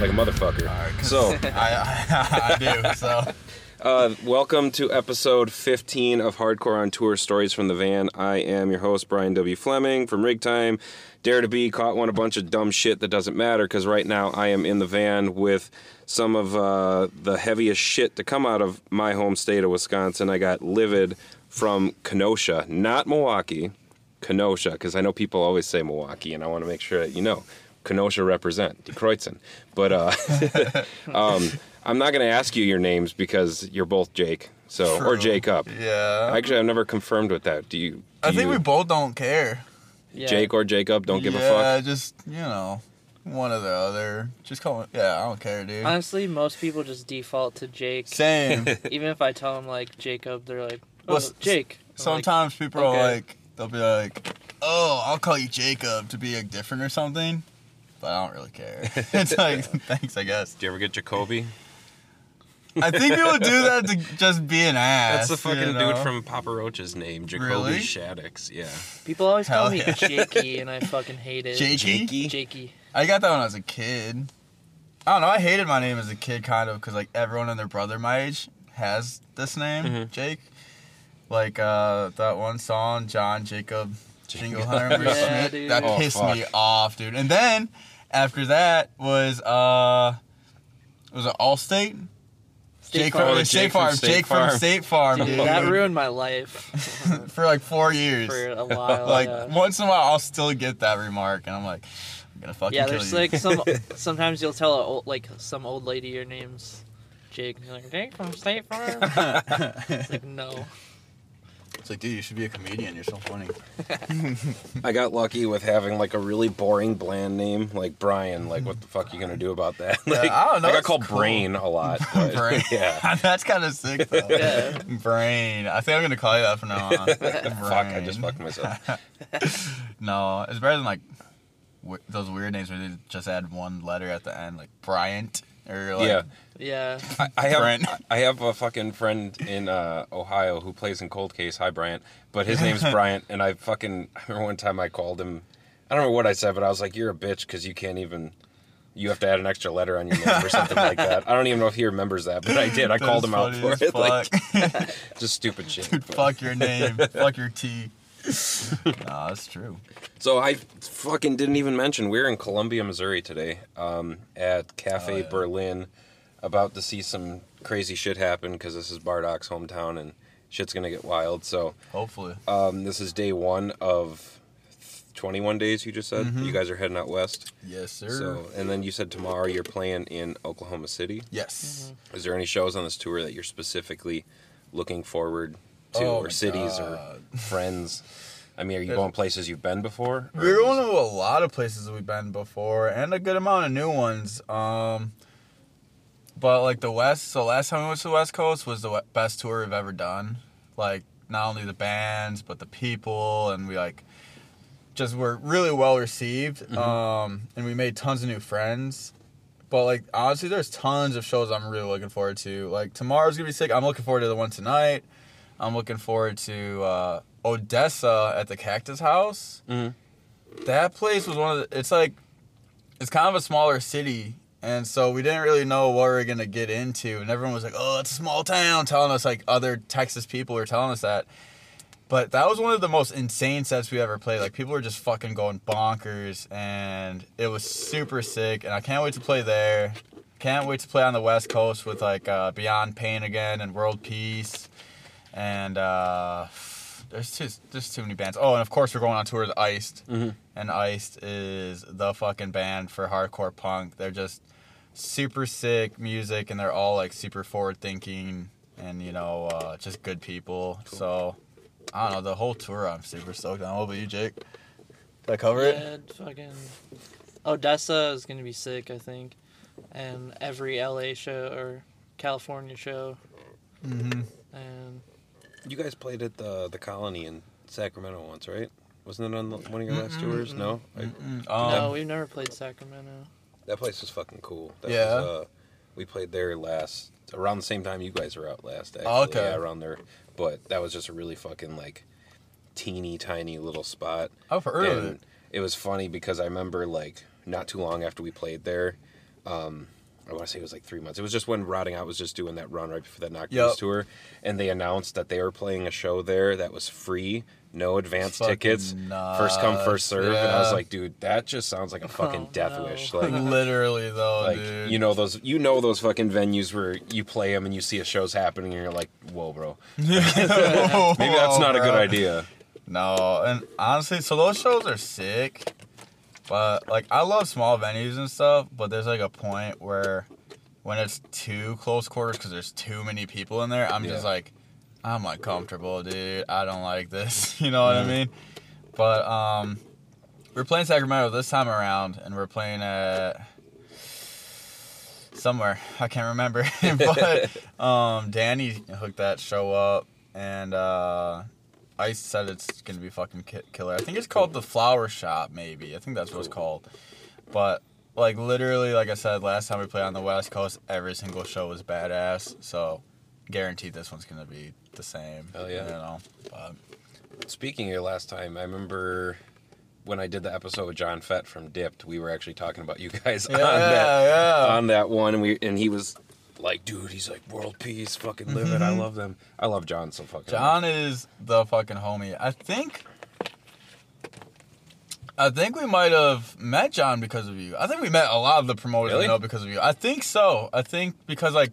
like a motherfucker. So, I, I, I do. So uh, welcome to episode 15 of Hardcore on Tour Stories from the Van. I am your host, Brian W. Fleming from Rig Time. Dare to be caught one a bunch of dumb shit that doesn't matter because right now I am in the van with some of uh, the heaviest shit to come out of my home state of Wisconsin. I got Livid from Kenosha, not Milwaukee, Kenosha, because I know people always say Milwaukee, and I want to make sure that you know. Kenosha represent, DeKreutzen. But uh, um, I'm not going to ask you your names because you're both Jake, so or True. Jacob. yeah. Actually, I've never confirmed with that. Do you? Do I think you- we both don't care. Yeah. Jake or Jacob don't give yeah, a fuck. Yeah, just you know, one or the other. Just call it. Yeah, I don't care, dude. Honestly, most people just default to Jake. Same. Even if I tell them like Jacob, they're like, "Oh, Well, Jake." I'm like, Sometimes people are like, they'll be like, "Oh, I'll call you Jacob to be like different or something," but I don't really care. it's like, thanks, I guess. Do you ever get Jacoby? I think people do that to just be an ass. That's the fucking you know? dude from Papa Roach's name, Jacoby Really? Shaddix. Yeah. People always call Hell me. Jakey, and I fucking hate it. Jakey? Jakey? Jakey. I got that when I was a kid. I don't know. I hated my name as a kid, kind of, because like everyone and their brother my age has this name, Mhm. Jake. Like uh, that one song, John Jacob Jingleheimer Yeah, Smith. That Oh, pissed fuck. me off, dude. And then after that was uh, was it Allstate? State Jake Farm. from State Jake from Farm. State Jake Farm. from State Farm, Dude, dude. that ruined my life for like four years. for a while. like yeah. once in a while, I'll still get that remark, and I'm like, I'm gonna fucking yeah, kill there's you. like some. Sometimes you'll tell a old, like some old lady your name's Jake, and you're like Jake from State Farm. it's like no. It's like, dude, you should be a comedian. You're so funny. I got lucky with having like a really boring, bland name, like Brian. Like, what the fuck are you gonna do about that? Yeah, Like, I don't know, I got it's called cool. Brain a lot. but- Brain. Yeah. That's kind of sick, though. Yeah. Brain. I think I'm gonna call you that from now on. Fuck, I just fucked myself. No, it's better than like w- those weird names where they just add one letter at the end, like Bryant or like. yeah. Yeah. I, I have Brent. I have a fucking friend in uh, Ohio who plays in Cold Case. Hi, Bryant. But his name's Bryant, and I fucking I remember one time I called him. I don't know what I said, but I was like, "You're a bitch because you can't even." You have to add an extra letter on your name or something like that. I don't even know if he remembers that, but I did. I That called him out for as it. Like, just stupid shit. Dude, fuck your name. fuck your T. nah, that's true. So I fucking didn't even mention we are in Columbia, Missouri today, um, at Cafe Oh, yeah. Berlin, about to see some crazy shit happen because this is Bardock's hometown and shit's gonna get wild. So Hopefully. um, this is day one of 21 days. You just said Mhm. you guys are heading out west. Yes, sir. So and then you said tomorrow you're playing in Oklahoma City. yes. Is there any shows on this tour that you're specifically looking forward to, Oh or cities God. or friends? I mean, are you There's- going places you've been before? We're going to a lot of places we've been before, and a good amount of new ones. Um, but like the West, so last time we went to the West Coast was the best tour we've ever done. Like not only the bands, but the people, and we like just were really well received. Mhm. Um, and we made tons of new friends. But like honestly, there's tons of shows I'm really looking forward to. Like tomorrow's gonna be sick. I'm looking forward to the one tonight. I'm looking forward to uh, Odessa at the Cactus House. Mhm. that place was one of the, it's like it's kind of a smaller city and so we didn't really know what we were gonna get into and everyone was like oh it's a small town telling us like other texas people were telling us that. But that was one of the most insane sets we ever played. Like people were just fucking going bonkers and it was super sick and i can't wait to play there. Can't wait to play on the west coast with like uh, beyond pain again and world peace and uh there's too there's too many bands. Oh, and of course we're going on tour with Iced, Mhm. and Iced is the fucking band for hardcore punk. They're just super sick music, and they're all like super forward thinking, and you know, uh, just good people. Cool. So I don't know the whole tour. I'm super stoked on. What about you, Jake? Did I cover it? Fucking Odessa is gonna be sick, I think, and every LA show or California show, Mm-hmm. and You guys played at the the Colony in Sacramento once, right? Wasn't it on the, one of your last tours? No, I, Um, no, we've never played Sacramento. that place was fucking cool. That Yeah. was, uh, we played there last around the same time you guys were out last. Actually. Oh, okay. Yeah, around there. But that was just a really fucking like teeny tiny little spot. I've heard of and it. it was funny because I remember like not too long after we played there, Um, I want to say it was like three months. It was just when Rotting Out was just doing that run right before that Knock Yep. Tour, and they announced that they were playing a show there that was free, no advance Fucking tickets, first come first nuts, serve. And I was like, dude, that just sounds like a fucking Oh, death no. wish. Like, Literally though, like dude. you know those you know those fucking venues where you play them and you see a show's happening and you're like, whoa, bro, maybe that's not a good idea. No, and honestly, so those shows are sick. But like I love small venues and stuff, but there's like a point where when it's too close quarters because there's too many people in there, I'm just like I'm uncomfortable, dude. I don't like this. You know what I Mhm. mean? But um we're playing Sacramento this time around and we're playing at somewhere. I can't remember. but um Danny hooked that show up and uh I said it's gonna be fucking ki- killer. I think it's called the Flower Shop, maybe. I think that's what it's called. But like literally, like I said, last time we played on the West Coast, every single show was badass. So guaranteed this one's gonna be the same. Hell yeah. You know. But Speaking of last time, I remember when I did the episode with John Fett from Dipped, we were actually talking about you guys yeah, on that yeah. on that one, and we and he was like, dude, he's like world peace, fucking live it. I love them. I love John so fucking. John is the fucking homie. I think. I think we might have met John because of you. I think we met a lot of the promoters Really? we know because of you. I think so. I think because like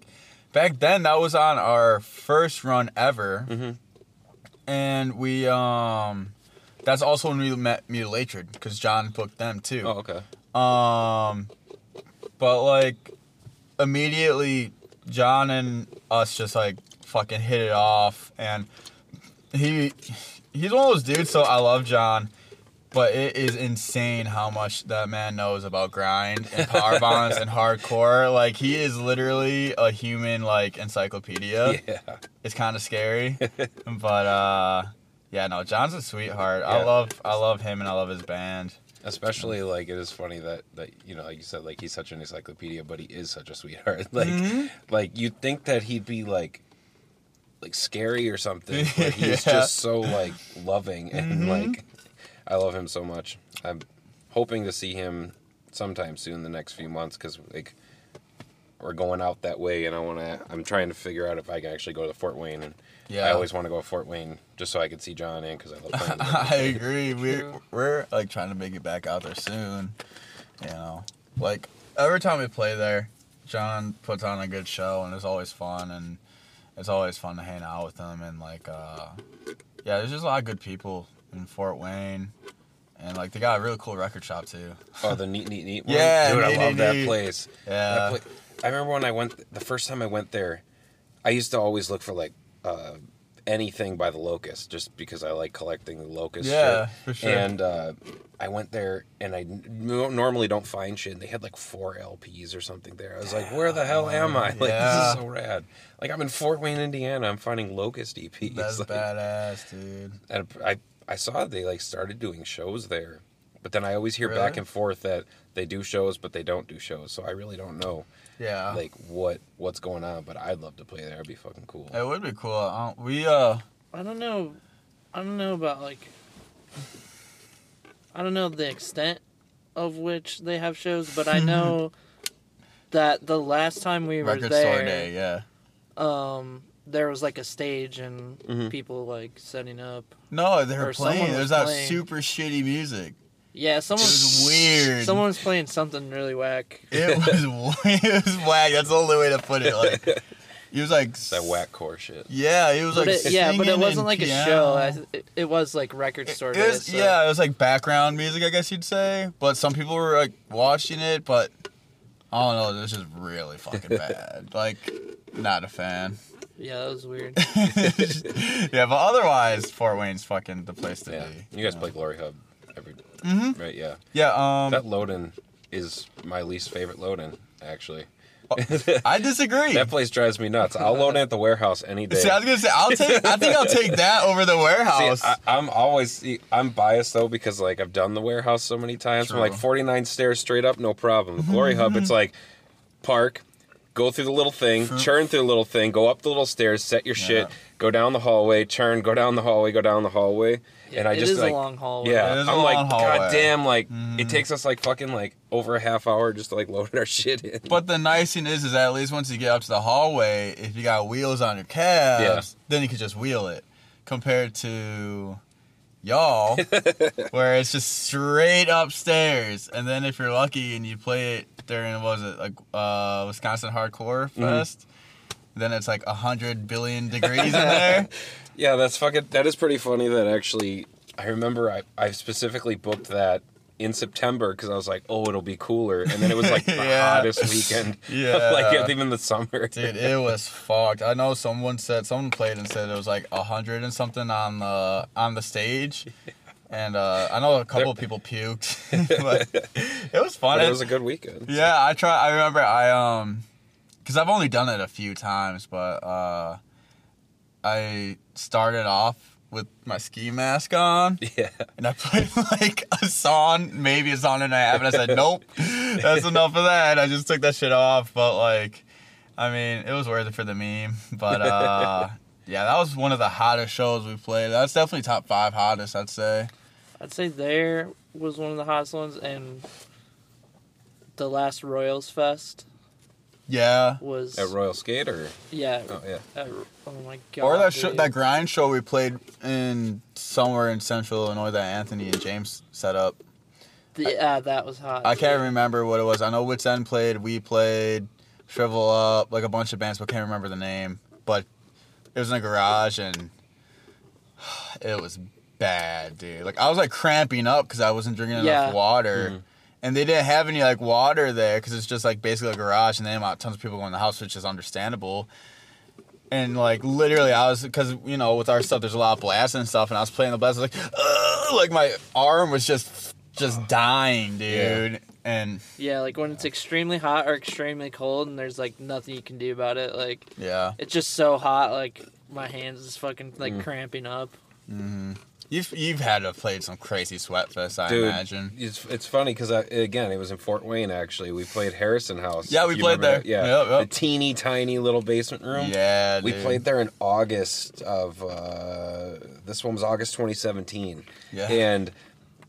back then that was on our first run ever, Mhm. and we um that's also when we met Mutilatred because John booked them too. Oh, okay. Um, but like immediately, John and us just like fucking hit it off, and he he's one of those dudes. So I love John, but it is insane how much that man knows about grind and power balance and hardcore. Like he is literally a human like encyclopedia. Yeah. It's kind of scary, but uh. Yeah, no, John's a sweetheart. I love, I love him, and I love his band. Especially like it is funny that that you know like you said like he's such an encyclopedia, but he is such a sweetheart. Like Mhm. like you'd think that he'd be like like scary or something, but he's Yeah. just so like loving and Mhm. like I love him so much. I'm hoping to see him sometime soon, the next few months, because like we're going out that way, and I want to. I'm trying to figure out if I can actually go to Fort Wayne, and Yeah, I always want to go to Fort Wayne just so I could see John in because I love playing. with. I agree. We're we're like trying to make it back out there soon. You know, like every time we play there, John puts on a good show, and it's always fun, and it's always fun to hang out with him, and like, uh, yeah, there's just a lot of good people in Fort Wayne, and like they got a really cool record shop too. Oh, the neat, neat, neat. One? Yeah, dude, I love Neat, that Neat. place. That Yeah, pla- I remember when I went the first time I went there. I used to always look for like uh, anything by the Locust, just because I like collecting the Locust. yeah, shit. for sure. And uh, I went there, and I n- normally don't find shit. And they had like four LPs or something there. I was like, "Where the hell am I? Like, this is so rad." Like, I'm in Fort Wayne, Indiana. I'm finding Locust EPs. That's like, badass, dude. and I I saw they like started doing shows there, but then I always hear Really? back and forth that they do shows, but they don't do shows. So I really don't know Yeah, like what what's going on. But I'd love to play there. It'd be fucking cool. it would be cool. We uh, I don't know. I don't know about like. I don't know the extent of which they have shows, but I know that the last time we were there, store day. Yeah. um, there was like a stage and Mhm. people like setting up. No, they were playing. was There's that playing. super shitty music. Yeah, someone It was weird. Someone was playing something really whack. It was it was whack. That's the only way to put it. Like he was like that whack core shit. Yeah, he was But like it, yeah, but it wasn't and like a show. I, it, it was like record store it day. was, so- yeah, it was like background music, I guess you'd say. But some people were like watching it, but I don't know. This is really fucking bad. like, not a fan. yeah, that was weird. yeah, but otherwise, Fort Wayne's fucking the place to Yeah, be. you guys play Glory Hub every Mhm. right? Yeah, Yeah. Um, that load-in is my least favorite load-in actually. I disagree. That place drives me nuts. I'll load in at the warehouse any day. See, I was gonna say I'll take. I think I'll take that over the warehouse. See, I, I'm always I'm biased though because like I've done the warehouse so many times. I'm like 49 stairs straight up, no problem. Glory Hub, it's like park, go through the little thing, churn through the little thing, go up the little stairs, set your shit, Yeah. go down the hallway, turn, go down the hallway, go down the hallway, and I it just is like a long hallway. yeah, It is a I'm like, long god hallway. Mm-hmm. damn, like it takes us like fucking like over a half hour just to like load our shit in. But the nice thing is, is that at least once you get up to the hallway, if you got wheels on your calves, then you can just wheel it. Compared to y'all, where it's just straight upstairs, and then if you're lucky and you play it during what was it like uh, Wisconsin Hardcore Mm-hmm. Fest, then it's like a hundred billion degrees in there. Yeah, that's fucking. That is pretty funny. That actually, I remember I I specifically booked that in September because I was like, oh, it'll be cooler, and then it was like the Yeah. hottest weekend. Yeah. like even the summer. Dude, it was fucked. I know someone said someone played and said it was like a hundred and something on the on the stage, and uh, I know a couple of people puked, but it was fun. But it was a good weekend. yeah, I try. I remember I um, because I've only done it a few times, but uh, I started off with my ski mask on, Yeah. and I played like a song, maybe a song and a half, and I said, nope, that's enough of that. I just took that shit off, but like, I mean, it was worth it for the meme. But uh, yeah, that was one of the hottest shows we played. That's definitely top five hottest, I'd say. I'd say there was one of the hottest ones, and the last Royals Fest Yeah. was At Royal Skate or yeah. oh yeah. at- oh my god. Or that show, that grind show we played in somewhere in Central Illinois that Anthony and James set up. The- yeah, that was hot. I can't too. remember what it was. I know Wits End played, we played, Shrivel Up, like a bunch of bands, but can't remember the name. But it was in a garage and it was bad, dude. Like I was like cramping up because I wasn't drinking enough Yeah. water. Mhm. And they didn't have any like water there because it's just like basically a garage, and they have tons of people going in the house, which is understandable. And like literally, I was because you know with our stuff, there's a lot of blasts and stuff, and I was playing the blast, like, "Ugh," like my arm was just just dying, dude. And Yeah, like when it's extremely hot or extremely cold, and there's like nothing you can do about it. Like yeah, it's just so hot. Like my hands is fucking like Mm. cramping up. You've you've had to played some crazy sweat fest, I Dude, imagine. It's it's funny because again it was in Fort Wayne actually. We played Harrison House. Yeah, we played there. that. Yeah, Yep, yep. the teeny tiny little basement room. Yeah, We dude. played there in August of uh, this one was August 2017. Yeah. And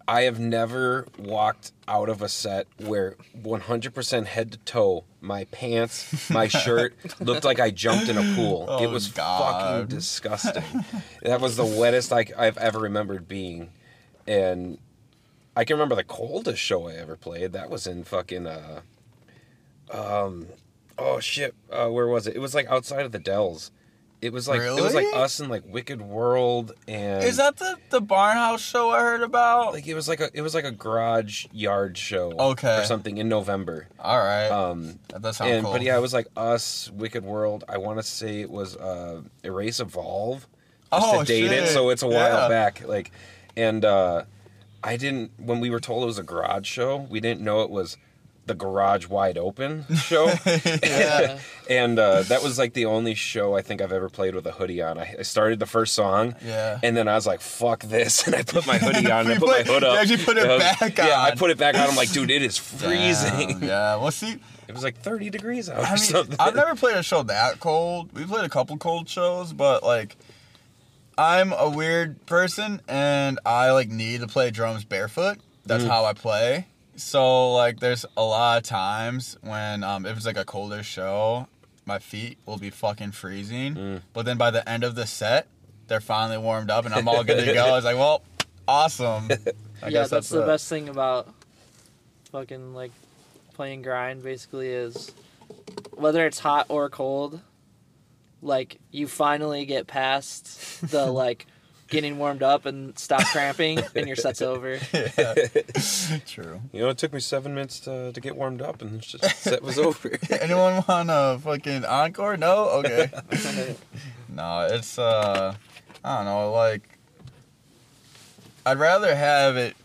I have never walked out of a set where 100% head to toe, my pants, my shirt looked like I jumped in a pool. Oh, it was God. fucking disgusting. that was the wettest I, I've ever remembered being. And I can remember the coldest show I ever played. That was in fucking uh um oh shit, uh, where was it? It was like outside of the Dells. It was like it was like us and like Wicked World and Is that the the Barnhouse show I heard about? like it was like a it was like a garage yard show Okay. or something in November. All right, Um that does sound and cool. but yeah, it was like us, Wicked World. I want to say it was uh Erase Evolve. Just Oh, to date it, so it's a while Yeah. back. Like and uh I didn't when we were told it was a garage show, we didn't know it was the garage wide open show. And uh, that was like the only show I think I've ever played with a hoodie on. I, I started the first song, Yeah. and then I was like, "Fuck this!" and I put my hoodie on. and I You put my put- hood up. you actually put it was- back Yeah, I put it back on. I'm like, dude, it is freezing. Damn, yeah, well, see, It was like 30 degrees out I mean, something. I've never played a show that cold. We played a couple cold shows, but like, I'm a weird person, and I like need to play drums barefoot. That's Mm. how I play. So like, there's a lot of times when um, if it's like a colder show, my feet will be fucking freezing. Mm. But then by the end of the set, they're finally warmed up, and I'm all good to go. it's like, well, awesome. I yeah, guess that's, the it. best thing about fucking like playing grind. Basically, is whether it's hot or cold, like you finally get past the like getting warmed up and stop cramping, and your set's over. Yeah. True. you know, it took me seven minutes to, to get warmed up, and the set was over. Anyone want a fucking encore? No? Okay. no, it's uh I don't know, like I'd rather have it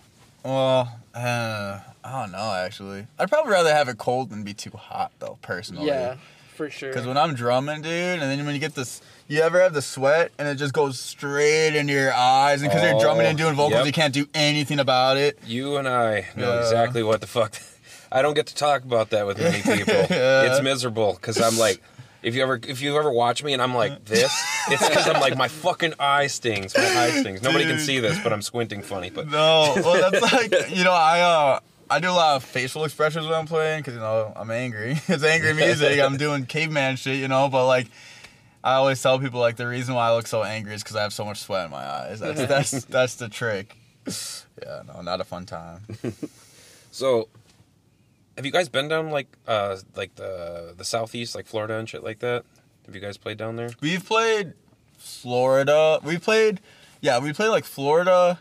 well, uh, I don't know actually. I'd probably rather have it cold than be too hot though, personally. yeah, for sure. Cuz when I'm drumming, dude, and then when you get this you ever have the sweat and it just goes straight into your eyes and cuz you're drumming and doing vocals, yep. you can't do anything about it. You and I know Yeah. exactly what the fuck. I don't get to talk about that with many people. Yeah. It's miserable because I'm like, if you ever if you ever watch me and I'm like this, it's because I'm like my fucking eye stings. My eye stings. Nobody can see this, but I'm squinting funny. But No, well that's like you know I uh I do a lot of facial expressions when I'm playing because you know I'm angry. it's angry music. I'm doing caveman shit, you know. But like I always tell people like the reason why I look so angry is because I have so much sweat in my eyes. That's that's that's the trick. Yeah, no, not a fun time. so, have you guys been down like uh like the the southeast, like Florida and shit like that? Have you guys played down there? We've played Florida. We played, yeah, we played like Florida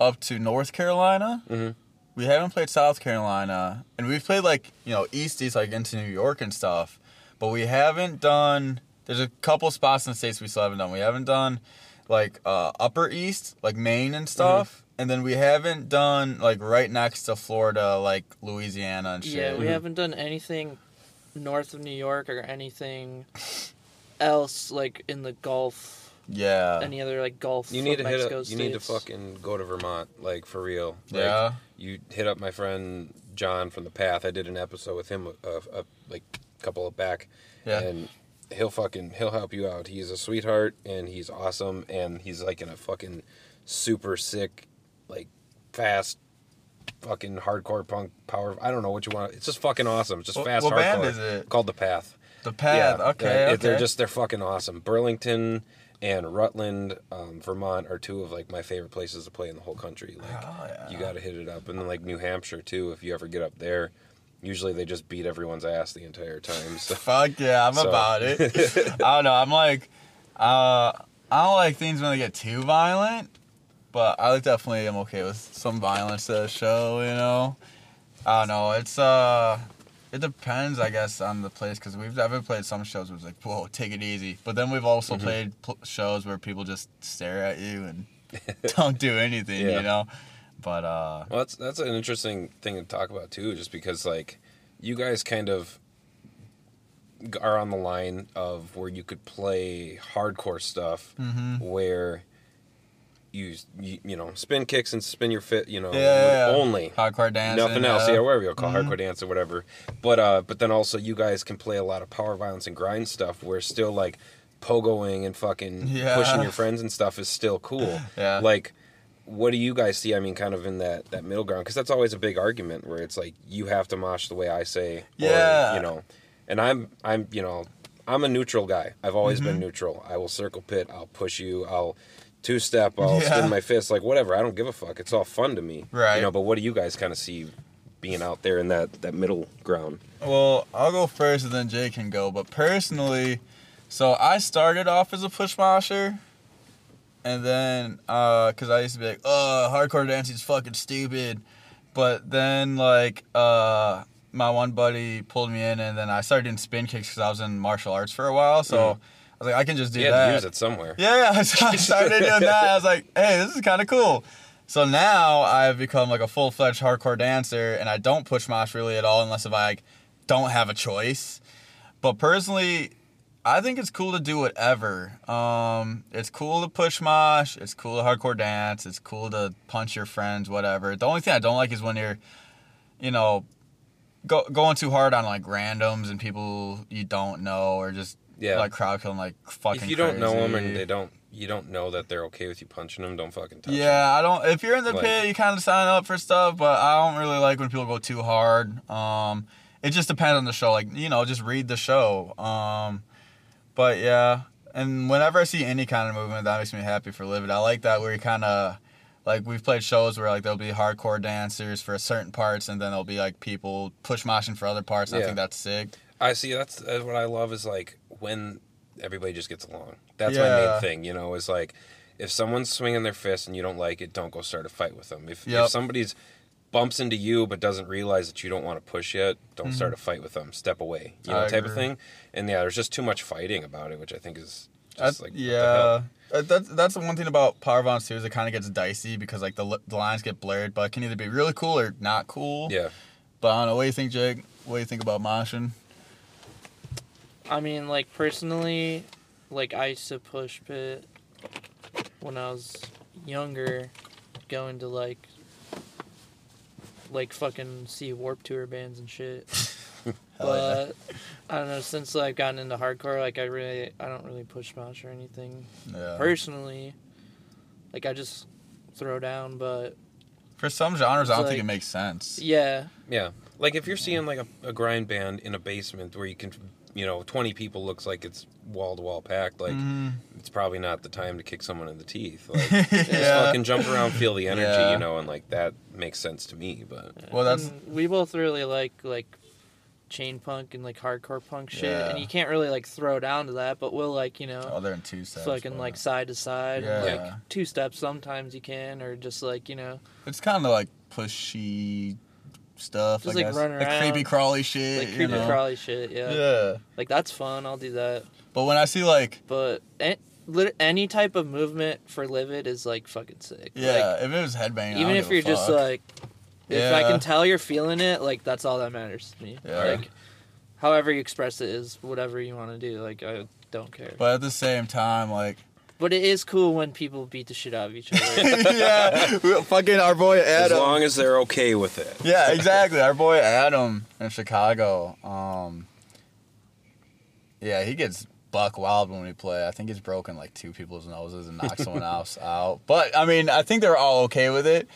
up to North Carolina. Mhm. We haven't played South Carolina, and we've played like you know east east like into New York and stuff. But we haven't done. There's a couple spots in the states we still haven't done. We haven't done like uh, Upper East, like Maine and stuff. And then we haven't done like right next to Florida, like Louisiana and shit. Yeah, we Mhm. haven't done anything north of New York or anything else like in the Gulf. Yeah. Any other like Gulf? You need of to hit. Up, you need to fucking go to Vermont, like for real. Like, yeah. you hit up my friend John from the Path. I did an episode with him a, a, like a couple of back, Yeah. and he'll fucking he'll help you out. He's a sweetheart and he's awesome and he's like in a fucking super sick, like fast, fucking hardcore punk power. I don't know what you want. It's just fucking awesome. It's just What- fast what hardcore. band is it? Called the Path. The path. okay. they're, okay. they're just they're fucking awesome. Burlington and Rutland, um, Vermont are two of like my favorite places to play in the whole country. Like Oh, yeah. you got to hit it up, and then like New Hampshire too. If you ever get up there, usually they just beat everyone's ass the entire time. So Fuck yeah, I'm So- about it. I don't know. I'm like, uh, I don't like things when they get too violent, but I definitely am okay with some violence at a show. You know, I don't know. It's uh, it depends, I guess, on the place because we've ever played some shows where it's like, whoa, take it easy. But then we've also Mhm. played pl- shows where people just stare at you and don't do anything. Yeah. You know, but uh, well, that's that's an interesting thing to talk about too, just because like you guys kind of are on the line of where you could play hardcore stuff mhm. where you, you you know spin kicks and spin your fit you know Yeah, yeah, only hardcore dance nothing else yeah whatever you call Mhm. hardcore dance or whatever but uh but then also you guys can play a lot of power violence and grind stuff where still like pogoing and fucking Yeah. pushing your friends and stuff is still cool Yeah. like what do you guys see i mean kind of in that that middle ground because that's always a big argument where it's like you have to mosh the way i say Yeah. or, you know and i'm i'm you know i'm a neutral guy i've always been Mhm. neutral i will circle pit i'll push you i'll two step i'll Yeah. spin my fist like whatever i don't give a fuck it's all fun to me Right. you know but what do you guys kind of see being out there in that that middle ground Well, I'll go first and then Jay can go. But personally, so I started off as a push mosher. And then, uh, cause I used to be like, oh, hardcore dancing's fucking stupid. But then, like, uh, my one buddy pulled me in and then I started doing spin kicks because I was in martial arts for a while. So Mhm. I was like, I can just do you that. use it somewhere Yeah, yeah. So I started doing that. I was like, hey, this is kind of cool. So now I've become like a full fledged hardcore dancer, and I don't push mosh really at all unless if I like, don't have a choice. But personally, I think it's cool to do whatever. Um, it's cool to push mosh. It's cool to hardcore dance. It's cool to punch your friends, whatever. The only thing I don't like is when you're, you know, go, going too hard on like randoms and people you don't know, or just yeah like crowd killing like fucking. if you don't know them and they don't you don't know that they're okay with you punching them don't fucking touch. Yeah, I don't. If you're in the Like- pit, you kind of sign up for stuff, but I don't really like when people go too hard. Um, it just depends on the show. Like you know, just read the show. Um, but yeah, and whenever I see any kind of movement, that makes me happy for Livid. I like that where you kind of like we've played shows where like there'll be hardcore dancers for certain parts, and then there'll be like people push moshing for other parts. And I think that's sick. I see. That's, that's what I love is like when everybody just gets along. That's my main thing. You know, is like if someone's swinging their fist and you don't like it, don't go start a fight with them. If, Yep. if somebody's bumps into you but doesn't realize that you don't want to push yet, don't Mhm. start a fight with them. Step away. You know, I type of thing. And yeah, there's just too much fighting about it, which I think is just That's, like what the yeah, hell? That's that's the one thing about power too is it kind of gets dicey because like the the lines get blurred, but it can either be really cool or not cool. Yeah. But I don't know. What do you think, Jake? What do you think about moshing? I mean, like personally, like I used to push pit when I was younger, going to like like fucking see Warped Tour bands and shit. Hell but I don't know. Since I've gotten into hardcore, like I really, I don't really push much or anything yeah. personally. Like I just throw down, but For some genres, I don't It's think it makes sense. yeah, Yeah, like if you're seeing like a, a grind band in a basement where you can, you know, 20 people looks like it's wall to wall packed. Like Mhm. it's probably not the time to kick someone in the teeth. Like just yeah. fucking jump around, feel the energy, Yeah. you know, and like that makes sense to me. But Well, that's And we both really like like chain punk and like hardcore punk shit, Yeah. and you can't really like throw down to that, but we'll like you know. oh, they're in two steps. fucking but like side to side, Yeah. like two steps. Sometimes you can, or just like you know, it's kind of like pushy stuff. Just, I like, guess. run like creepy crawly shit. like you creepy know? crawly shit. Yeah. Yeah. like that's fun. I'll do that. But when I see like But any type of movement for livid is like fucking sick. yeah, Like, if it was headbanging, even if you're just like, if I can tell you're feeling it, like that's all that matters to me. Yeah. Like, however you express it is whatever you want to do. Like I don't care. But at the same time, like But it is cool when people beat the shit out of each other. yeah, we- fucking our boy Adam. as long as they're okay with it. yeah, exactly. Our boy Adam in Chicago. Um, yeah, he gets buck wild when we play. I think he's broken like two people's noses and knocked someone else out. But I mean, I think they're all okay with it.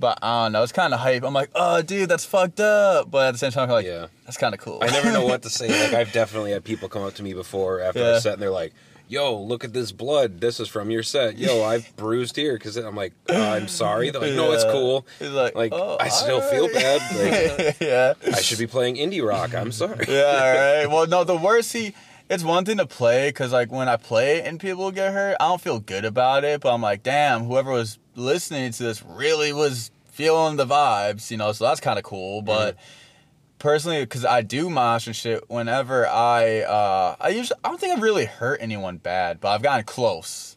But I don't know. It's kind of hype. I'm like, oh, dude, that's fucked up. But at the same time, I'm like, Yeah. that's kind of cool. I never know what to say. Like I've definitely had people come up to me before after Yeah. a set, and they're like, "Yo, look at this blood. This is from your set. Yo, I've bruised here." Because I'm like, uh, "I'm sorry." They're like, "No, it's cool. He's like, Like, oh, I still feel bad. Like, yeah. I should be playing indie rock. I'm sorry." yeah, right. Well, no, the worst he. It's one thing to play because like when I play and people get hurt, I don't feel good about it. But I'm like, damn, whoever was listening to this really was feeling the vibes, you know. So that's kind of cool. But personally, because I do mosh and shit, whenever I, uh, I usually, I don't think I've really hurt anyone bad, but I've gotten close,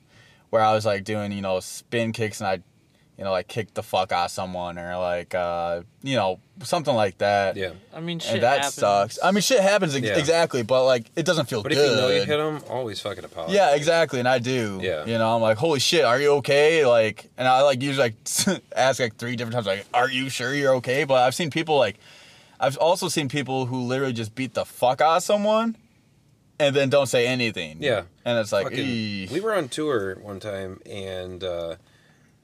where I was like doing, you know, spin kicks and I, you know, like kicked the fuck out of someone or like, uh, you know, something like that. Yeah. I mean, shit And that happens. sucks. I mean, shit happens ex- Yeah. exactly, but like it doesn't feel But if good. you know you hit them, always fucking apologize. yeah, exactly, and I do. Yeah. you know, I'm like, holy shit, are you okay? Like, and I like usually like ask like three different times, like, are you sure you're okay? But I've seen people like, I've also seen people who literally just beat the fuck out of someone, and then don't say anything. Yeah. and it's like, Fucking- we were on tour one time and uh,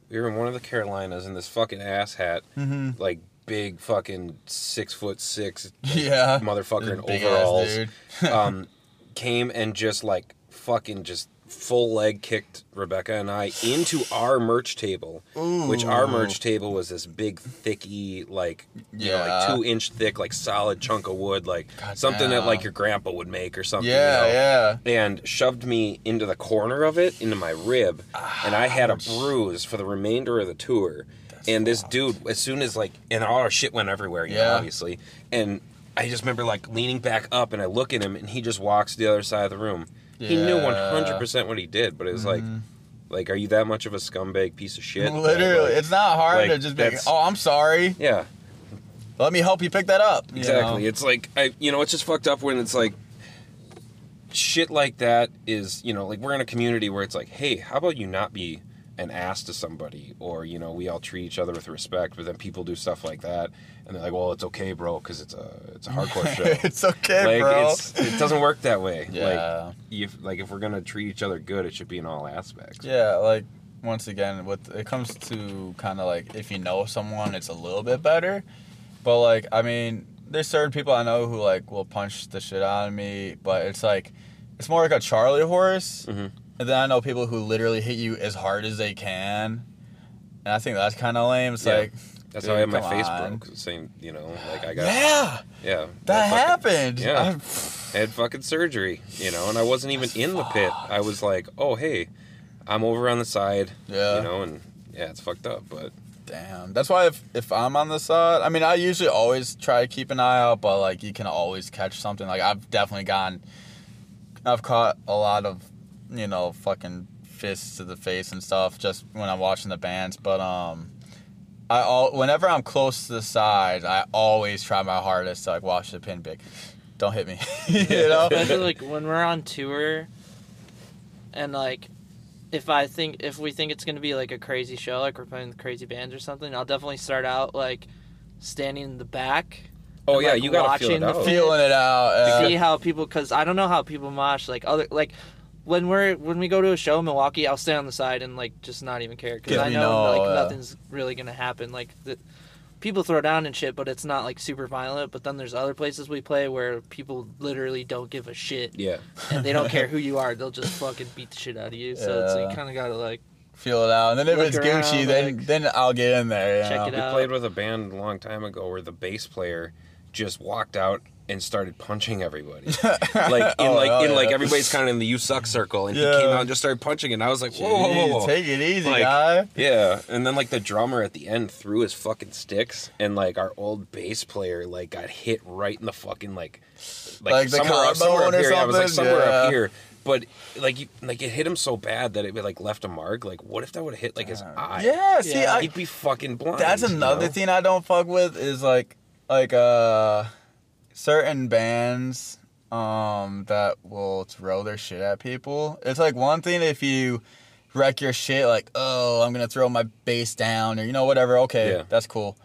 we were in one of the Carolinas and this fucking ass hat, Mhm. like big fucking six foot six yeah, motherfucker in Big ass overalls. um, came and just like fucking just full leg kicked Rebecca and I into our merch table, which our merch table was this big thicky like you know, Yeah. like two inch thick like solid chunk of wood like God something that like your grandpa would make or something. Yeah, you know? yeah. and shoved me into the corner of it into my rib and i had a bruise for the remainder of the tour and this dude as soon as like and all our shit went everywhere you know, Yeah. obviously and i just remember like leaning back up and i look at him and he just walks to the other side of the room he knew 100% what he did but it was like Mhm. like are you that much of a scumbag piece of shit Literally, Like, it's not hard like, to just be like, oh, I'm sorry. yeah Let me help you pick that up. Exactly. know? It's like I, you know, it's just fucked up when it's like shit like that is, you know, like we're in a community where it's like, hey, how about you not be an ass to somebody, or you know, we all treat each other with respect, but then people do stuff like that, and they're like, well, it's okay, bro, because it's a it's a hardcore show. it's okay, like bro. it's it doesn't work that way. Yeah. Like if like if we're gonna treat each other good, it should be in all aspects. Yeah, like once again, with it comes to kind of like if you know someone, it's a little bit better. But like, I mean, there's certain people I know who like will punch the shit out of me, but it's like it's more like a Charlie horse. Mhm. And then I know people who literally hit you as hard as they can, and I think that's kind of lame. It's Yeah. like That's Dude, how I had my come face on. broke. Same, you know, like I got yeah, yeah. that fucking- happened. yeah. I- I had fucking surgery, you know, and I wasn't even in the pit. I was like, oh, hey, I'm over on the side, Yeah. you know, and yeah, it's fucked up, but Damn. That's why if, if I'm on the side, I mean, I usually always try to keep an eye out, but like you can always catch something. Like I've definitely gotten, I've caught a lot of, you know, fucking fists to the face and stuff just when I'm watching the bands. But um, I all whenever I'm close to the side, I always try my hardest to like watch the pin pick. Don't hit me, you know. Especially like when we're on tour, and like, if I think if we think it's gonna be like a crazy show, like we're playing with crazy bands or something, I'll definitely start out like standing in the back. Oh and, yeah, like, you gotta feel it watching the out. fit. Feeling it out. yeah. see how people because I don't know how people mosh like other like when we're when we go to a show in Milwaukee, I'll stay on the side and like just not even care because I know, know, like yeah. nothing's really gonna happen. Like the people throw down and shit, but it's not like super violent. But then there's other places we play where people literally don't give a shit Yeah, and they don't care who you are. They'll just fucking beat the shit out of you. So it's Yeah. you kind of gotta like Feel it out. And then if Look it's Gucci, around, then like, then I'll get in there. You check know? it we played with a band a long time ago where the bass player just walked out and started punching everybody. like in Oh, like hell in like everybody's kind of in the you suck circle, and Yeah. he came out and just started punching, and I was like, whoa, whoa, whoa, whoa. Take it easy, Like, guy. Yeah, and then like the drummer at the end threw his fucking sticks, and like our old bass player like got hit right in the fucking like Like the somewhere, up- somewhere up here. Yeah, it was like somewhere up here, but like you, like it hit him so bad that it like left a mark. Like what if that would have hit like his eye? Yeah, see, Yeah. I, he'd be fucking blind. that's you another know? thing I don't fuck with is like like uh certain bands um that will throw their shit at people. It's like one thing if you wreck your shit like, "Oh, I'm going to throw my bass down" or you know whatever. Okay, Yeah. that's cool.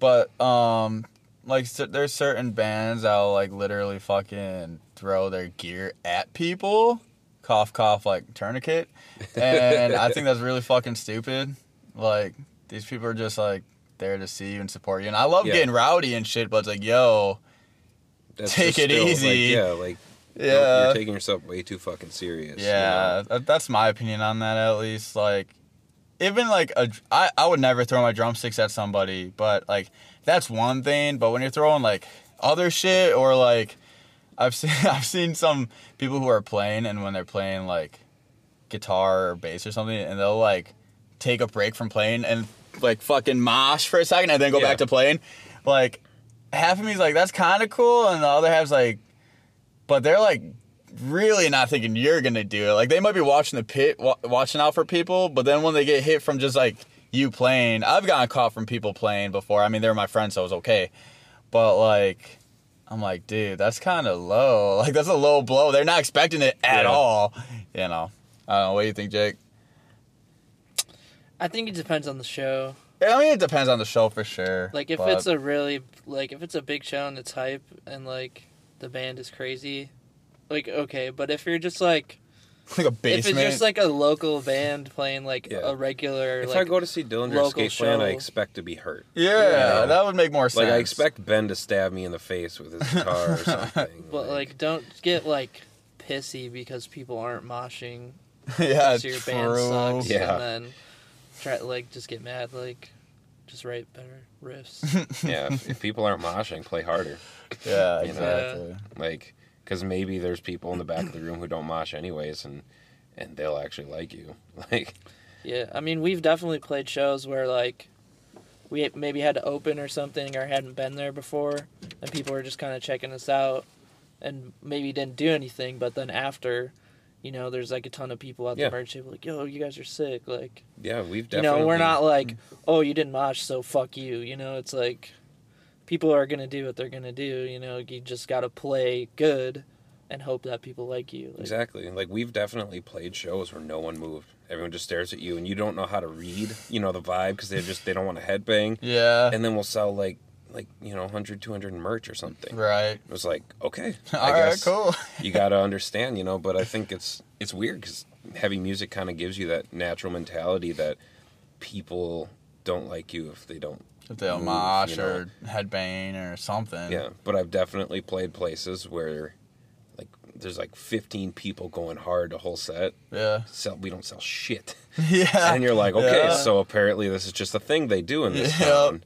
But um like there's certain bands that'll like literally fucking throw their gear at people. Cough cough like tourniquet. And I think that's really fucking stupid. Like these people are just like there to see you and support you. And I love Yeah. getting rowdy and shit, but it's like, yo, Take it still, like, easy. yeah, like yeah, you're taking yourself way too fucking serious. you yeah. know? that's my opinion on that. At least, like, even like a, I, I would never throw my drumsticks at somebody, but like that's one thing. But when you're throwing like other shit or like, I've seen I've seen some people who are playing and when they're playing like guitar or bass or something, and they'll like take a break from playing and like fucking mosh for a second and then go Yeah. back to playing. Like half of me's like that's kind of cool, and the other half's like, but they're like really not thinking you're gonna do it. Like they might be watching the pit, wa- watching out for people, but then when they get hit from just like you playing, I've gotten caught from people playing before. I mean, they're my friends, so it was okay. But like, I'm like, dude, that's kind of low. Like that's a low blow. They're not expecting it at Yeah. all. You know. I don't know. What do you think, Jake? I think it depends on the show. I mean, it depends on the show for sure. Like if but- it's a really like if it's a big show and it's hype and like the band is crazy, like okay. But if you're just like like a basement. if it's just like a local band playing like Yeah. a regular If like I go to see Dillinger Escape Plan, I expect to be hurt. yeah, Yeah. that would make more sense. Like I expect Ben to stab me in the face with his guitar or something. but like don't get like pissy because people aren't moshing yeah, so your band sucks Yeah. and then try like just get mad like just write better riffs. yeah, if, if people aren't moshing, play harder. Yeah, You know? exactly. Like, because maybe there's people in the back of the room who don't mosh anyways, and and they'll actually like you. Like, Yeah, I mean, we've definitely played shows where like we maybe had to open or something or hadn't been there before, and people were just kind of checking us out, and maybe didn't do anything. But then after, you know, there's like a ton of people at Yeah. the merch table like, "Yo, you guys are sick!" Like, yeah, we've definitely. you know, we're not like, "Oh, you didn't mosh, so fuck you." You know, it's like people are gonna do what they're gonna do. You know, you just gotta play good and hope that people like you. Like, Exactly. Like we've definitely played shows where no one moved. Everyone just stares at you, and you don't know how to read, you know, the vibe because they just they don't want to headbang. Yeah. And then we'll sell like like you know 100 200 merch or something. right. It was like okay, All I right. Cool. you got to understand, you know. But I think it's it's weird because heavy music kind of gives you that natural mentality that people don't like you if they don't. If they'll move, mosh you know. or headbang or something. Yeah, but I've definitely played places where like there's like 15 people going hard a whole set. Yeah. Sell we don't sell shit. Yeah. and you're like, okay, Yeah. so apparently this is just a thing they do in this Yep. town.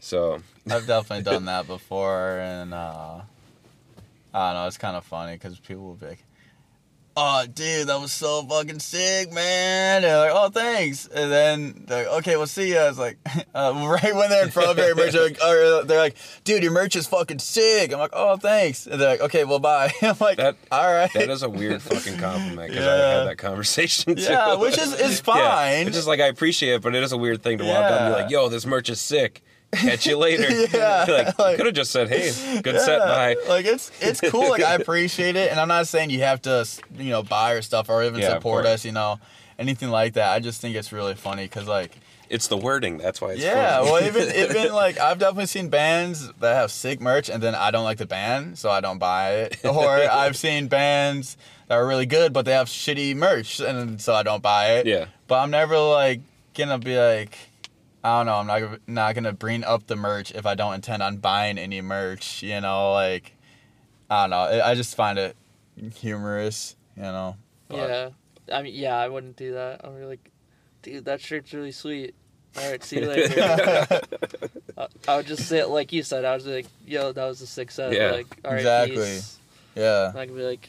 So I've definitely done that before, and uh, I don't know. It's kind of funny because people will be like, "Oh, dude, that was so fucking sick, man!" They're like, "Oh, thanks," and then they're like, "Okay, we'll see ya." It's like uh, right when they're in front of your merch, they're like, or they're like, "Dude, your merch is fucking sick." I'm like, "Oh, thanks," and they're like, "Okay, well, bye." I'm like, That- "All right." that is a weird fucking compliment because I Yeah. had that conversation too. yeah, which is is Yeah, fine. It's just like I appreciate it, but it is a weird thing to walk up and be like, "Yo, this merch is sick. Catch you later." Yeah, like, like- could have just said, "Hey, good set, bye." Like it's it's cool. Like I appreciate it, and I'm not saying you have to, you know, buy our stuff or even Yeah, support us, you know. anything like that. I just think it's really funny because like It's the wording. That's why it's yeah, well even even like I've definitely seen bands that have sick merch and then I don't like the band, so I don't buy it. Or I've seen bands that are really good but they have shitty merch and so I don't buy it. yeah. But I'm never like gonna be like, I don't know. I'm not gonna- not gonna bring up the merch if I don't intend on buying any merch. You know, like I don't know. I I just find it humorous. You know. Yeah. I mean, yeah, I wouldn't do that. I'm like, dude, that shirt's really sweet. All right, see you later. I, I would just say, it like you said, I was like, yo, that was a sick set. Yeah. Like, all right, Exactly. peace. Yeah. I could be like,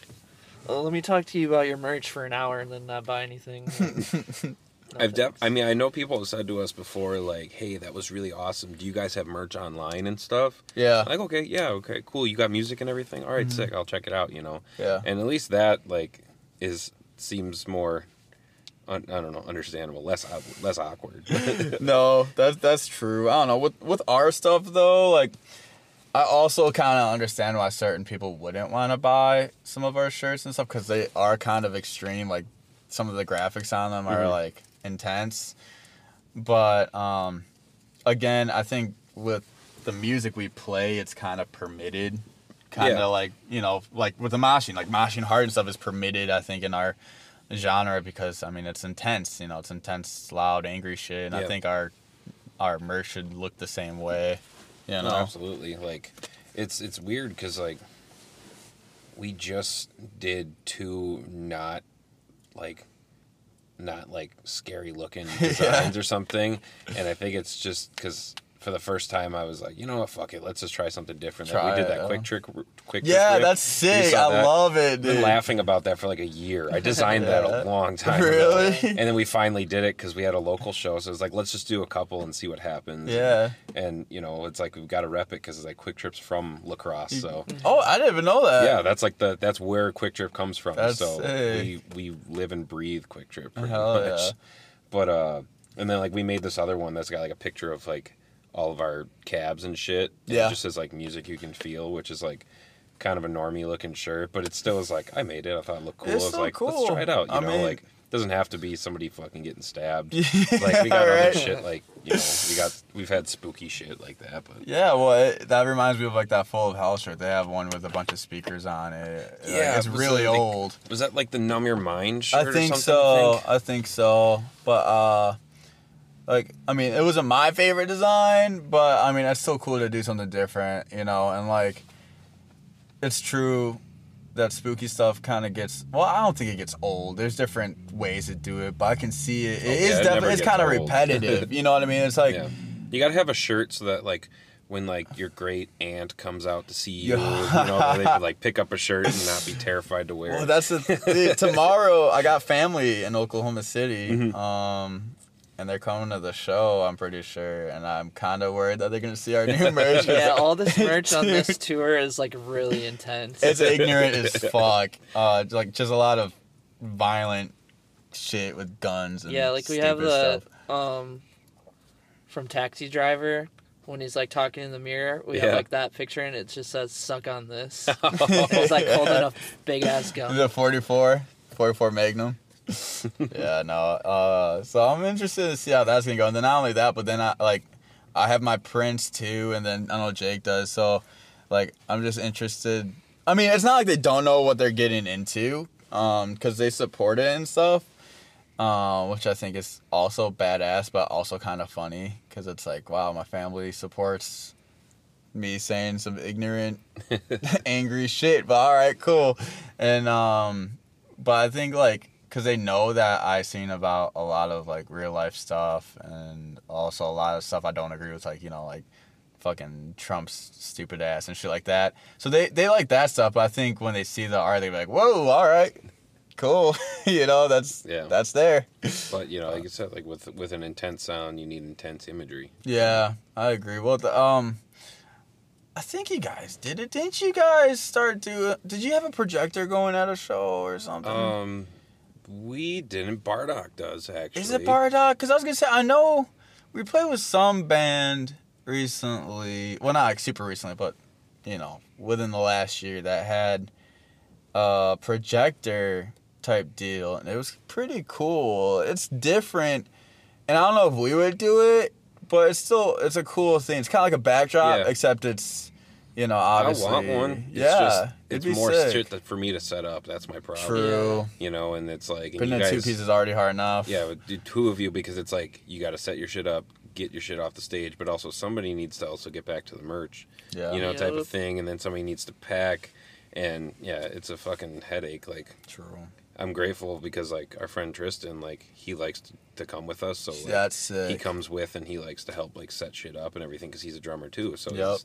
oh, let me talk to you about your merch for an hour and then not buy anything. No I've def- I mean, I know people have said to us before, like, "Hey, that was really awesome. Do you guys have merch online and stuff?" Yeah. Like, okay, yeah, okay, cool. You got music and everything. All right, Mhm. sick. I'll check it out. You know, Yeah. and at least that like is seems more, un- I don't know, understandable, less less awkward. no, that's that's true. I don't know. With with our stuff though, like I also kind of understand why certain people wouldn't want to buy some of our shirts and stuff because they are kind of extreme. Like some of the graphics on them are Mhm. like intense. But um, again, I think with the music we play, it's kind of permitted. Kind of Yeah. like you know, like with the moshing, like moshing hard and stuff is permitted. I think in our genre because I mean it's intense. You know, it's intense, loud, angry shit. And I think our our merch should look the same way. You know, No, absolutely. Like, it's it's weird because like we just did two not like not like scary looking designs or something, and I think it's just because for the first time I was like, you know what, fuck it, let's just try something different. Try we did it, that yeah. quick trick, quick. yeah, trick that's sick. I that? love it, I've been laughing about that for like a year. I designed that a long time Really? ago. And then we finally did it because we had a local show. So it was like, let's just do a couple and see what happens. Yeah. And, you know, it's like we've got to rep it because it's like Kwik Trip's from La Crosse. So Oh, I didn't even know that. yeah, that's like the that's where Kwik Trip comes from. That's so sick. we we live and breathe Kwik Trip pretty Hell much. yeah. But uh, and then like we made this other one that's got like a picture of like all of our cabs and shit. And Yeah. It just says like music you can feel, which is like kind of a normie looking shirt, but it still is like I made it. I thought it looked cool. It's I was so like, let's try it out. You I know, mean- like doesn't have to be somebody fucking getting stabbed. Yeah, like we got right. other shit like you know we got we've had spooky shit like that, but Yeah, well, it, that reminds me of like that full of hell shirt. They have one with a bunch of speakers on it. Like, Yeah, it's really like, old. was that like the numb your mind shirt? I or think something, so. I think? I think so. But uh, like I mean, it wasn't my favorite design, but I mean, it's still cool to do something different, you know. And like, it's true that spooky stuff kind of gets. Well, I don't think it gets old. There's different ways to do it, but I can see it. It Oh, is yeah, it definitely. It's kind of repetitive. you know what I mean? It's like. yeah. You got to have a shirt so that like when like your great aunt comes out to see you, you know, they like pick up a shirt and not be terrified to wear Well, that's the th- tomorrow. I got family in Oklahoma City, Mhm. um, and they're coming to the show. I'm pretty sure, and I'm kind of worried that they're gonna see our new merch. yeah, all this merch on this tour is like really intense. It's ignorant as fuck. Uh, like just a lot of violent shit with guns. And yeah, like we have the stuff. um from Taxi Driver when he's like talking in the mirror. We Yeah. have like that picture and it just says "suck on this." it's like holding a big ass gun. The 44, 44 Magnum. yeah, no. Uh, so I'm interested to see how that's gonna go. And then not only that, but then I like, I have my prints too, and then I know Jake does. So, like, I'm just interested. I mean, it's not like they don't know what they're getting into, um, because they support it and stuff. Uh, which I think is also badass, but also kind of funny because it's like, wow, my family supports me saying some ignorant, angry shit. But all right, cool. And um, but I think like because they know that I seen about a lot of like real life stuff and also a lot of stuff I don't agree with, like you know like fucking Trump's stupid ass and shit like that. So they they like that stuff. But I think when they see the art, they're like, whoa, all right. Cool, you know that's Yeah. that's there. but you know, like I said, like with with an intense sound, you need intense imagery. Yeah, I agree. Well, the, um, I think you guys did it. Didn't you guys start do? Did you have a projector going at a show or something? Um, we didn't. Bardock does actually. Is it Bardock? Because I was gonna say I know we played with some band recently. Well, not like super recently, but you know, within the last year that had a projector type deal, and it was pretty cool. It's different, and I don't know if we would do it, but it's still it's a cool thing. It's kind of like a backdrop, Yeah. except it's you know I obviously want one. It's yeah, just, it'd it's be more sick. shit for me to set up. That's my problem. True. You know, and it's like Putting in guys, two pieces already hard enough. Yeah, but do two of you because it's like you got to set your shit up, get your shit off the stage, but also somebody needs to also get back to the merch, yeah, you know, type of thing, and then somebody needs to pack, and yeah, it's a fucking headache. Like true. I'm grateful because like our friend Tristan, like he likes to, to come with us, so like, That's sick. he comes with and he likes to help like set shit up and everything because he's a drummer too. So Yep.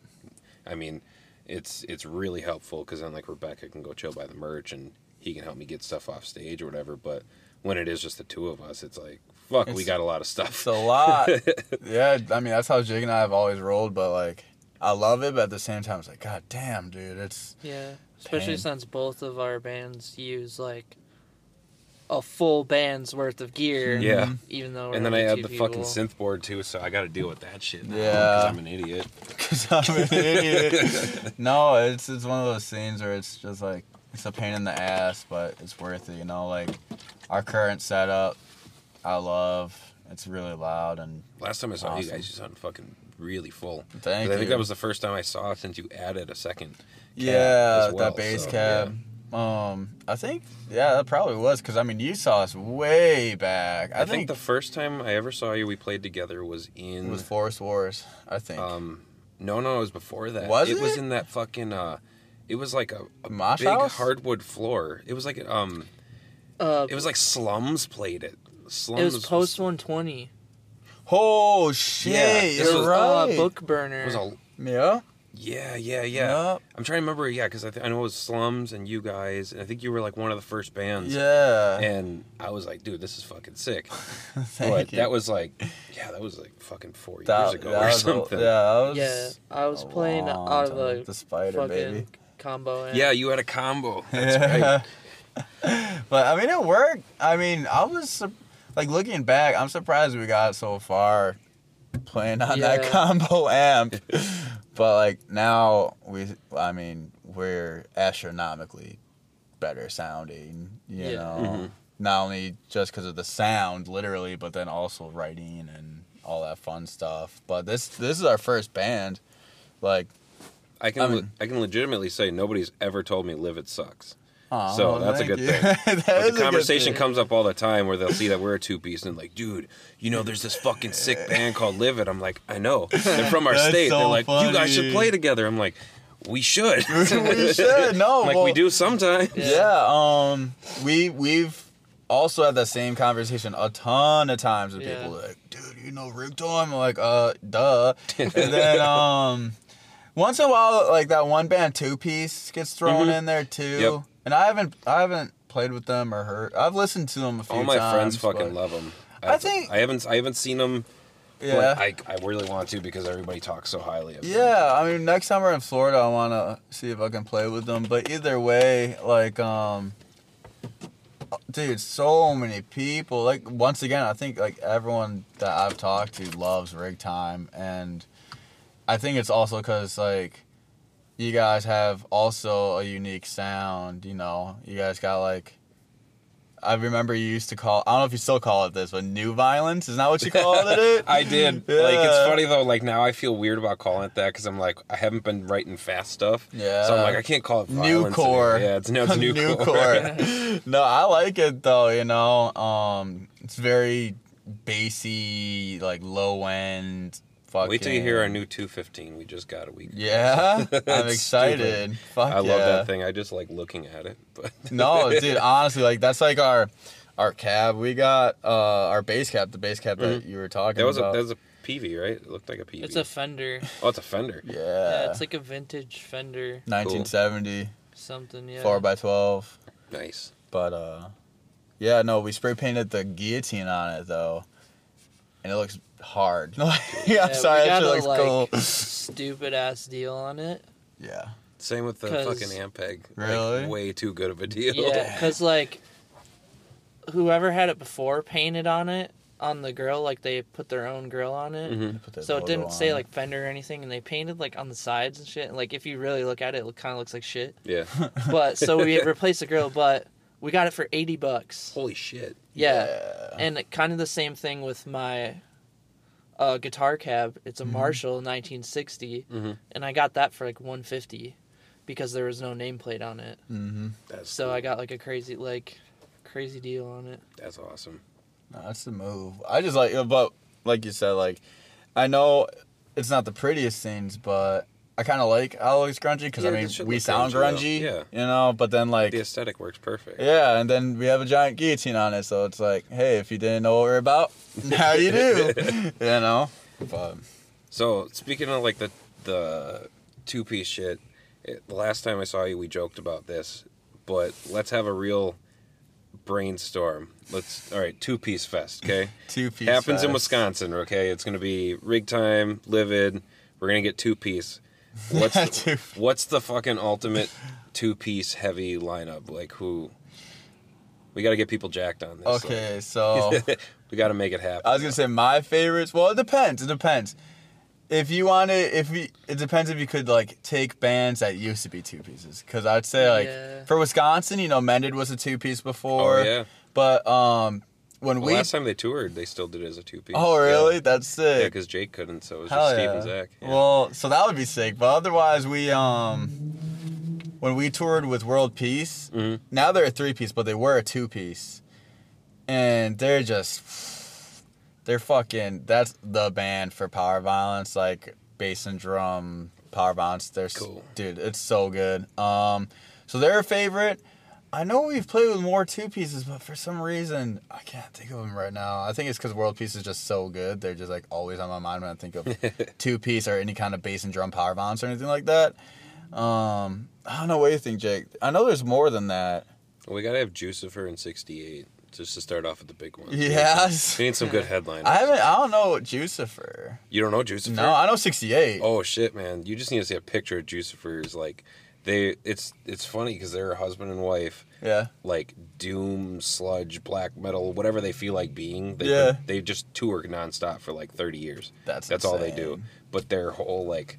It's- I mean, it's it's really helpful because then like Rebecca can go chill by the merch and he can help me get stuff off stage or whatever. But when it is just the two of us, it's like fuck, we got a lot of stuff. It's a lot. yeah, I mean that's how Jake and I have always rolled, but like I love it, but at the same time it's like, God damn, dude, it's Yeah, especially Pain. since both of our bands use like a full band's worth of gear. Yeah. Even though we're and then I only had two the people. fucking synth board too, so I got to deal with that shit. now, Yeah. 'cause I'm an idiot. because I'm an idiot. no, it's it's one of those things where it's just like it's a pain in the ass, but it's worth it. You know, like our current setup, I love. It's really loud and Last time I saw you guys, you sounded fucking really full. thank 'Cause I think that was the first time I saw it since you added a second. yeah, as well, that bass so, cab. Um, I think yeah, that probably was because I mean you saw us way back. I, I, think, the first time I ever saw you, we played together was it in. was Forest Wars. I think. um, no, no, it was before that. Was it? It was in that fucking. Uh, it was like a, a Mosh big house? hardwood floor. It was like um, Uh, it was like Slums played it. Slums it was post 120. oh shit, Yeah, this you're was- Uh. Book burner. Was a yeah, yeah, yeah, yeah. yeah, I'm trying to remember. Yeah, because I, th- I know it was Slums and you guys, and I think you were like one of the first bands. yeah. And I was like, dude, this is fucking sick. Thank but you. that was like, yeah, that was like fucking four years ago or was a- something. yeah, that was yeah, I was a playing long out of time. a the spider fucking baby. combo. amp. Yeah, you had a combo. That's right. but I mean, it worked. I mean, I was like looking back. I'm surprised we got so far playing on that combo amp. But like now we, I mean, we're astronomically better sounding. You Yeah. know, Mhm. not only just because of the sound, literally, but then also writing and all that fun stuff. But this this is our first band. Like, I can I le- I can legitimately say nobody's ever told me live it sucks. Aw, So, that's a good you. thing. But the conversation thing. comes up all the time where they'll see that we're a two piece and like, dude, you know, there's this fucking sick band called Livid. I'm like, I know. They're from our state. so They're like, you guys should play together. I'm like, we should. we should. No, like well, we do sometimes. Yeah. um, we we've also had that same conversation a ton of times with Yeah. people like, dude, you know Rig Time? I'm like, uh, duh. and then um, once in a while, like that one band two piece gets thrown Mhm. in there too. Yep. And I haven't I haven't played with them or heard. I've listened to them a few times. All my times. friends fucking but- love them. I think- I haven't I haven't seen them. Yeah. But I, I really want to because everybody talks so highly of them. Yeah, I mean, next time we're in Florida, I want to see if I can play with them. But either way, like, um, dude, so many people. Like, once again, I think like everyone that I've talked to loves Rig Time, and I think it's also because like you guys have also a unique sound. You know, you guys got like. I remember you used to call. I don't know if you still call it this, but new violence. Isn't that what you called it? I did. Like it's funny though. Like now I feel weird about calling it that because I'm like I haven't been writing fast stuff. Yeah. So I'm like I can't call it New core. anymore. Yeah, it's no it's new, core. core. no, I like it though. You know, um, it's very bassy, like low end. Fucking. Wait till you hear our new 215 we just got a week. ago. Yeah, I'm It's excited. Fuck I yeah. love that thing. I just like looking at it. But no, dude, honestly, like that's like our our cab. We got uh our bass cab, the bass cab that you were talking Mm-hmm. that was a about. that was a PV, right? It looked like a PV. It's a Fender. oh, it's a Fender. yeah, Yeah, it's like a vintage Fender 1970, something. Yeah. four by twelve. Nice. But uh yeah, no, we spray painted the guillotine on it though. And it looks hard. yeah, Yeah, I'm sorry, we that got shit a, looks like, cool. stupid ass deal on it. Yeah. Same with the 'Cause- fucking Ampeg. Like, Really? way too good of a deal. Yeah, because like whoever had it before painted on it on the grill, like they put their own grill on it. Mhm. Put that So it logo didn't say on like Fender or anything, and they painted like on the sides and shit. And, like if you really look at it, it kind of looks like shit. Yeah. But so we replaced the grill, but We got it for eighty bucks. Holy shit. Yeah, and kind of the same thing with my uh, guitar cab. It's a Mm-hmm. Marshall 1960, Mhm. and I got that for like 150 because there was no nameplate on it. Mm-hmm. That's So cool. I got like a crazy like crazy deal on it. That's awesome. No, that's the move. I just like, but like you said, like I know it's not the prettiest things, but I kind of like Alex grungy because Yeah, I mean we sound grungy, grungy. Yeah. you know. But then like, The aesthetic works perfect. yeah, and then we have a giant guillotine on it, so it's like, hey, if you didn't know what we're about, now you do, you know. But So speaking of like the the two piece shit, it, the last time I saw you, we joked about this, but let's have a real brainstorm. Let's all right, two piece fest, okay? two piece Happens in. Wisconsin, okay? It's gonna be rig time, livid. We're gonna get two piece. What's Two- what's the fucking ultimate two piece heavy lineup? Like who? We got to get people jacked on this. Okay, so. we got to make it happen. I was gonna say my favorites. Well, it depends. It depends. If you want to, if we, it depends if you could like take bands that used to be two pieces. Because I'd say like Yeah. for Wisconsin, you know, Mended was a two piece before. Oh yeah. But um, when Well, we, last time they toured, they still did it as a two piece. oh really? Yeah, That's Yeah, sick. because Jake couldn't, so it was Hell just Steve and Zach. Yeah. Well, so that would be sick. But otherwise, we um, when we toured with World Peace, Mhm. now they're a three piece, but they were a two piece, and they're just they're fucking. That's the band for power violence, like bass and drum power violence. They're Cool. dude. It's so good. Um, so they're a favorite. I know we've played with more two pieces, but for some reason I can't think of them right now. I think it's because World Peace is just so good. They're just like always on my mind when I think of two piece or any kind of bass and drum power violence or anything like that. Um, I don't know what you think, Jake. I know there's more than that. we got to have Jucifer in '68 just to start off with the big ones. Yes. We need some good headliners. I haven't. I don't know Jucifer. You don't know Jucifer? No, I know 68. Oh shit, man! You just need to see a picture of Jucifer's like. They it's it's funny because they're a husband and wife, Yeah. like doom, sludge, black metal, whatever they feel like being. They, Yeah. They just tour nonstop for like thirty years. That's That's all they do. But their whole like,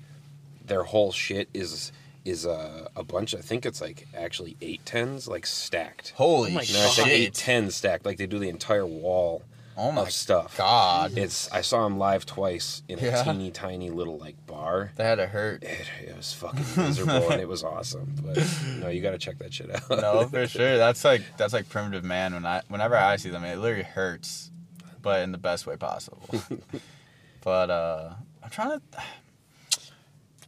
their whole shit is is a a bunch. I think it's like actually eight tens like stacked. Holy Oh my No, I think God. eight shit. tens stacked. Like they do the entire wall Oh my of stuff. god. It's I saw him live twice in a teeny tiny little like bar. That had to hurt. It, it was fucking miserable and it was awesome. But no, you got to check that shit out. No, for sure. That's like that's like primitive man. When I whenever I see them, it literally hurts, but in the best way possible. but uh I'm trying to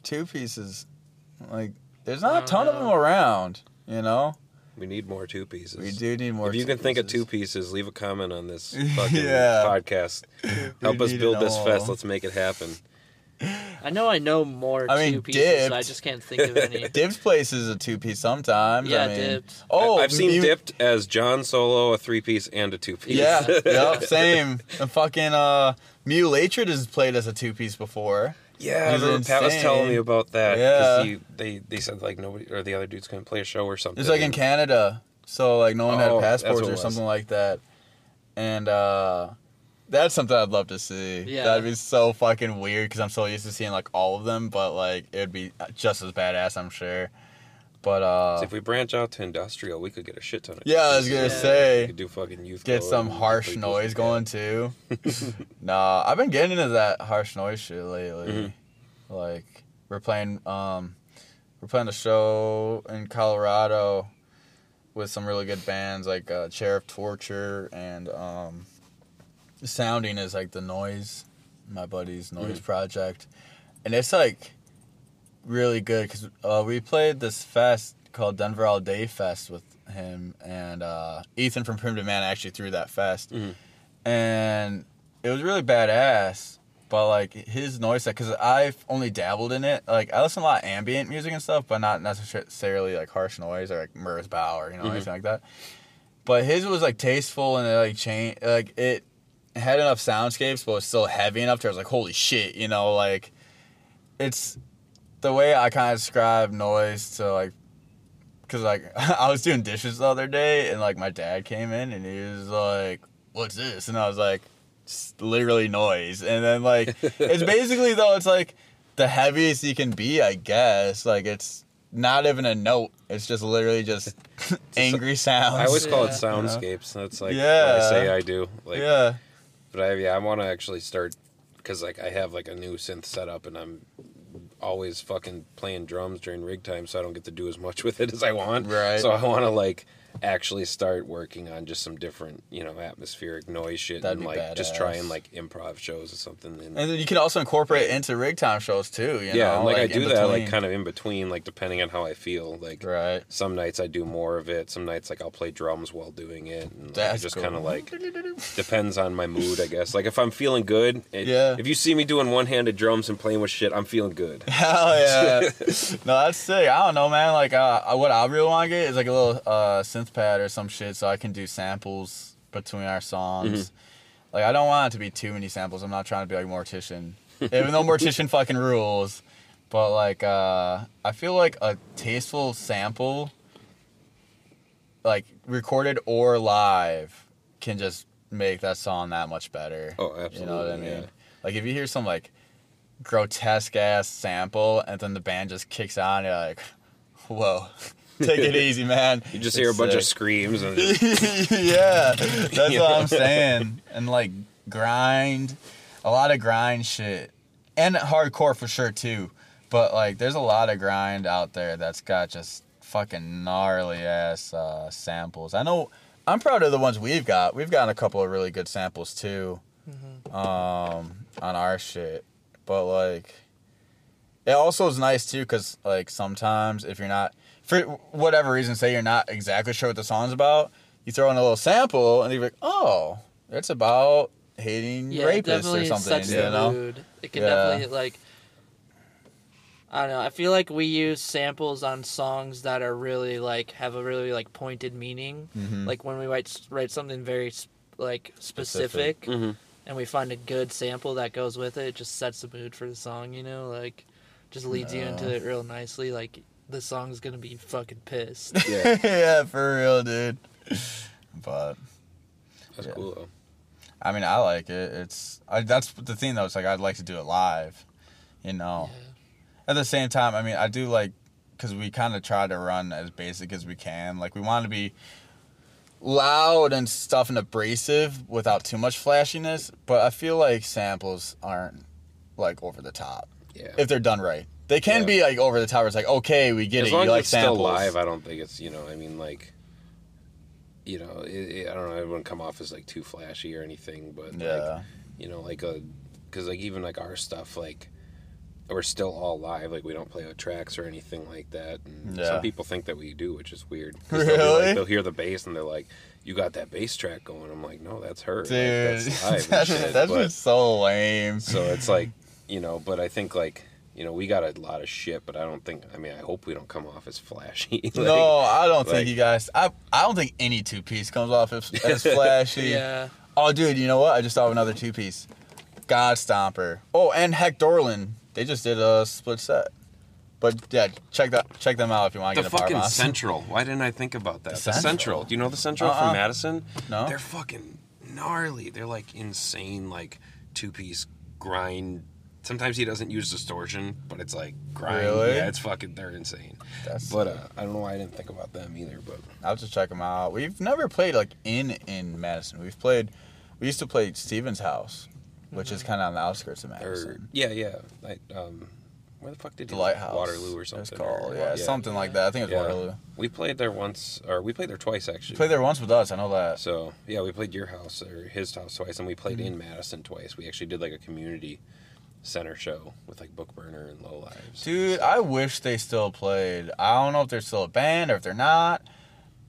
two pieces. Like there's not a ton of them around. You know, we need more two pieces. we do need more. If you two can think of two pieces. pieces, leave a comment on this fucking Yeah. podcast. Help us build this all. fest. Let's make it happen. I know I know more I mean, two pieces. I just can't think of any. Dibs place is a two piece sometimes. Yeah, I mean, Dipped. Oh, I- I've seen you- Dipped as John Solo, a three piece and a two piece. Yeah, yep, same. And fucking uh, Mulatred has played as a two piece before. Yeah. I remember Pat was telling me about that. Yeah. 'cause he, they they said like nobody or the other dudes couldn't play a show or something. It's like in Canada, so like no one Oh, had passports or something like that, and uh, that's something I'd love to see. Yeah. That'd be so fucking weird because I'm so used to seeing like all of them, but like it would be just as badass, I'm sure. But uh, So if we branch out to industrial, we could get a shit ton of. yeah, I was gonna Yeah. We say could do fucking youth. get some harsh noise going Band. too. nah, I've been getting into that harsh noise shit lately. Mhm. Like we're playing, um, we're playing a show in Colorado with some really good bands like uh, Chair of Torture and um, Sounding is like the noise, my buddy's noise Mhm. project, and it's like really good because uh, we played this fest called Denver All Day Fest with him and uh, Ethan from Primitive Man actually threw that fest, Mhm. and it was really badass. But like his noise set, because I've only dabbled in it. Like I listen to a lot of ambient music and stuff, but not necessarily like harsh noise or like Merzbow or you know Mhm. anything like that. But his was like tasteful and it like changed. Like it had enough soundscapes, but it was still heavy enough. To I was like, holy shit, you know, like it's the way I kind of describe noise to like, cause like I was doing dishes the other day and like my dad came in and he was like, "What's this?" And I was like, "It's literally noise." And then like it's basically though it's like the heaviest you can be, I guess. Like it's not even a note. It's just literally just angry sounds. I always call it Yeah. soundscapes. That's like Yeah. what I say I do. Like, yeah. but I yeah, I want to actually start because like I have like a new synth setup and I'm always fucking playing drums during rig time, so I don't get to do as much with it as I want. Right. So I want to like actually start working on just some different, you know, atmospheric noise shit That'd and like just try badass. and like improv shows or something. And, And then you can also incorporate into rig time shows too. You yeah, know, and, like, I do that like kind of in between, like depending on how I feel. Like Right. some nights I do more of it. Some nights like I'll play drums while doing it, and like, it just cool. kind of like depends on my mood, I guess. Like if I'm feeling good, it, Yeah. If you see me doing one-handed drums and playing with shit, I'm feeling good. Hell yeah! no, that's sick. I don't know, man. Like, uh, what I really want to get is like a little uh, synth pad or some shit, so I can do samples between our songs. Mm-hmm. Like, I don't want it to be too many samples. I'm not trying to be like Mortician, even though Mortician fucking rules. But like, uh, I feel like a tasteful sample, like recorded or live, can just make that song that much better. Oh, absolutely. You know what I mean? yeah. Like if you hear some like grotesque ass sample and then the band just kicks on, you're like, whoa, take it easy, man. You just hear a It's bunch of screams and just, yeah, that's what I'm saying. And like grind, a lot of grind shit, and hardcore for sure too. But like, there's a lot of grind out there that's got just fucking gnarly ass uh, samples. I know. I'm proud of the ones we've got. We've gotten a couple of really good samples too, um, on our shit. But like, it also is nice too, cause like sometimes if you're not for whatever reason, say you're not exactly sure what the song's about, you throw in a little sample and you're like, oh, it's about hating Yeah, it rapists or definitely something. sets You the know? mood. It can Yeah. definitely like. I don't know. I feel like we use samples on songs that are really like have a really like pointed meaning. Mhm. Like when we write write something very like specific, Mhm. and we find a good sample that goes with it, it just sets the mood for the song. You know, like just leads you into it real nicely. Like the song's gonna be fucking pissed. yeah, yeah, for real, dude. But that's Yeah. cool though. I mean, I like it. It's I, that's the thing though. It's like I'd like to do it live. You know. Yeah. At the same time, I mean, I do like because we kind of try to run as basic as we can. Like we want to be loud and stuff and abrasive without too much flashiness. But I feel like samples aren't like over the top Yeah. if they're done right. They can Yeah. be like over the top. It's like okay, we get as it. long You as like it's samples. still live, I don't think it's you know. I mean, like, you know, it, it, I don't know. It wouldn't come off as like too flashy or anything, but like, yeah. you know, like a, because like even like our stuff, like we're still all live. Like we don't play with tracks or anything like that. And Yeah. some people think that we do, which is weird. 'Cause They'll, Really? like, they'll hear the bass and they're like, "You got that bass track going." I'm like, "No, that's her. Like, that's live." that's, that's But- just so lame. so it's like, you know, but I think like. You know, we got a lot of shit, but I don't think. I mean, I hope we don't come off as flashy. Like, no, I don't like- think you guys. I I don't think any two piece comes off as, as flashy. Yeah. Oh, dude, you know what? I just saw another two piece. Godstomper. Oh, and Heck Dorlin. They just did a split set. But yeah, check that check them out if you want to The get a power fucking boss. Central. Why didn't I think about that? The The, Central? Central. Do you know the Central Uh-uh. from Madison? No. They're fucking gnarly. They're like insane, like two piece grind. Sometimes he doesn't use distortion, but it's like grind. Really? Yeah, it's fucking. They're insane. That's But uh, I don't know why I didn't think about them either. But I'll just check them out. We've never played like in in Madison. We've played. We used to play Steven's house, which is kind of on the outskirts of or Madison. yeah, yeah. Like um, where the fuck did The you lighthouse. Waterloo or something? It's called or- yeah, something like that. I think it's Yeah. Waterloo. We played there once, or we played there twice You actually. played there once with us. I know that. So yeah, we played your house or his house twice, and we played Mm-hmm. in Madison twice. We actually did like a community center show with like Book Burner and Low Lives. Dude, I wish they still played. I don't know if they're still a band or if they're not,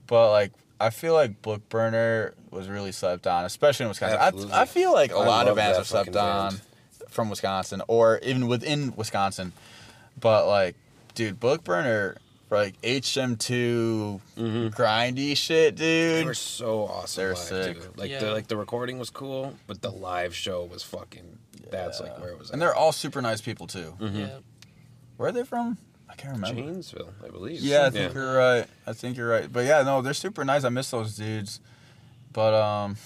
but like I feel like Book Burner was really slept on, especially in Wisconsin. I, I feel like a I lot of bands that are slept on band. from Wisconsin or even within Wisconsin. But like, dude, Book Burner like HM2 Mm-hmm. grindy shit, dude. They dude. were so awesome They're live sick. too. Like Yeah. the like the recording was cool, but the live show was fucking. That's like where it was. And at. they're all super nice people too. Mhm. Yeah. Where are they from? I can't remember. Janesville, I believe. Yeah, I think you're right. I think you're right. But yeah, no, they're super nice. I miss those dudes. But um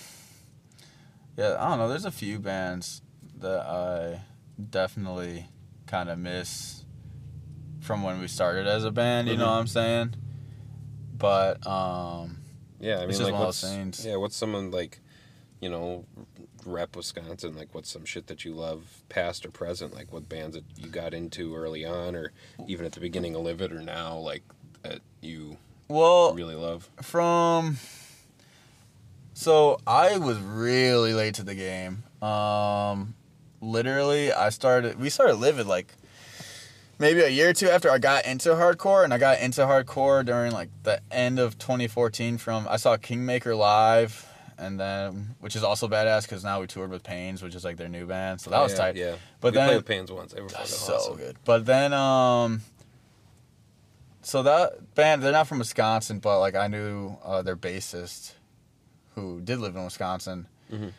yeah, I don't know, there's a few bands that I definitely kind of miss from when we started as a band. You know Mhm. what I'm saying? But um, Yeah, I mean, It's just like, one of what's those things. yeah, what's someone like, you know, rep Wisconsin? Like, what's some shit that you love, past or present? Like, what bands that you got into early on, or even at the beginning of Livid, or now, like that you well, really love? from so I was really late to the game. Um, literally, I started. We started living like maybe a year or two after I got into hardcore, and I got into hardcore during like the end of 2014. From I saw Kingmaker live, and then which is also badass because now we toured with Pains, which is like their new band. So that was yeah, tight. Yeah, But we then- played with Pains once. They were That's so awesome. good. But then, um, so that band, they're not from Wisconsin, but like I knew uh, their bassist who did live in Wisconsin. Mhm.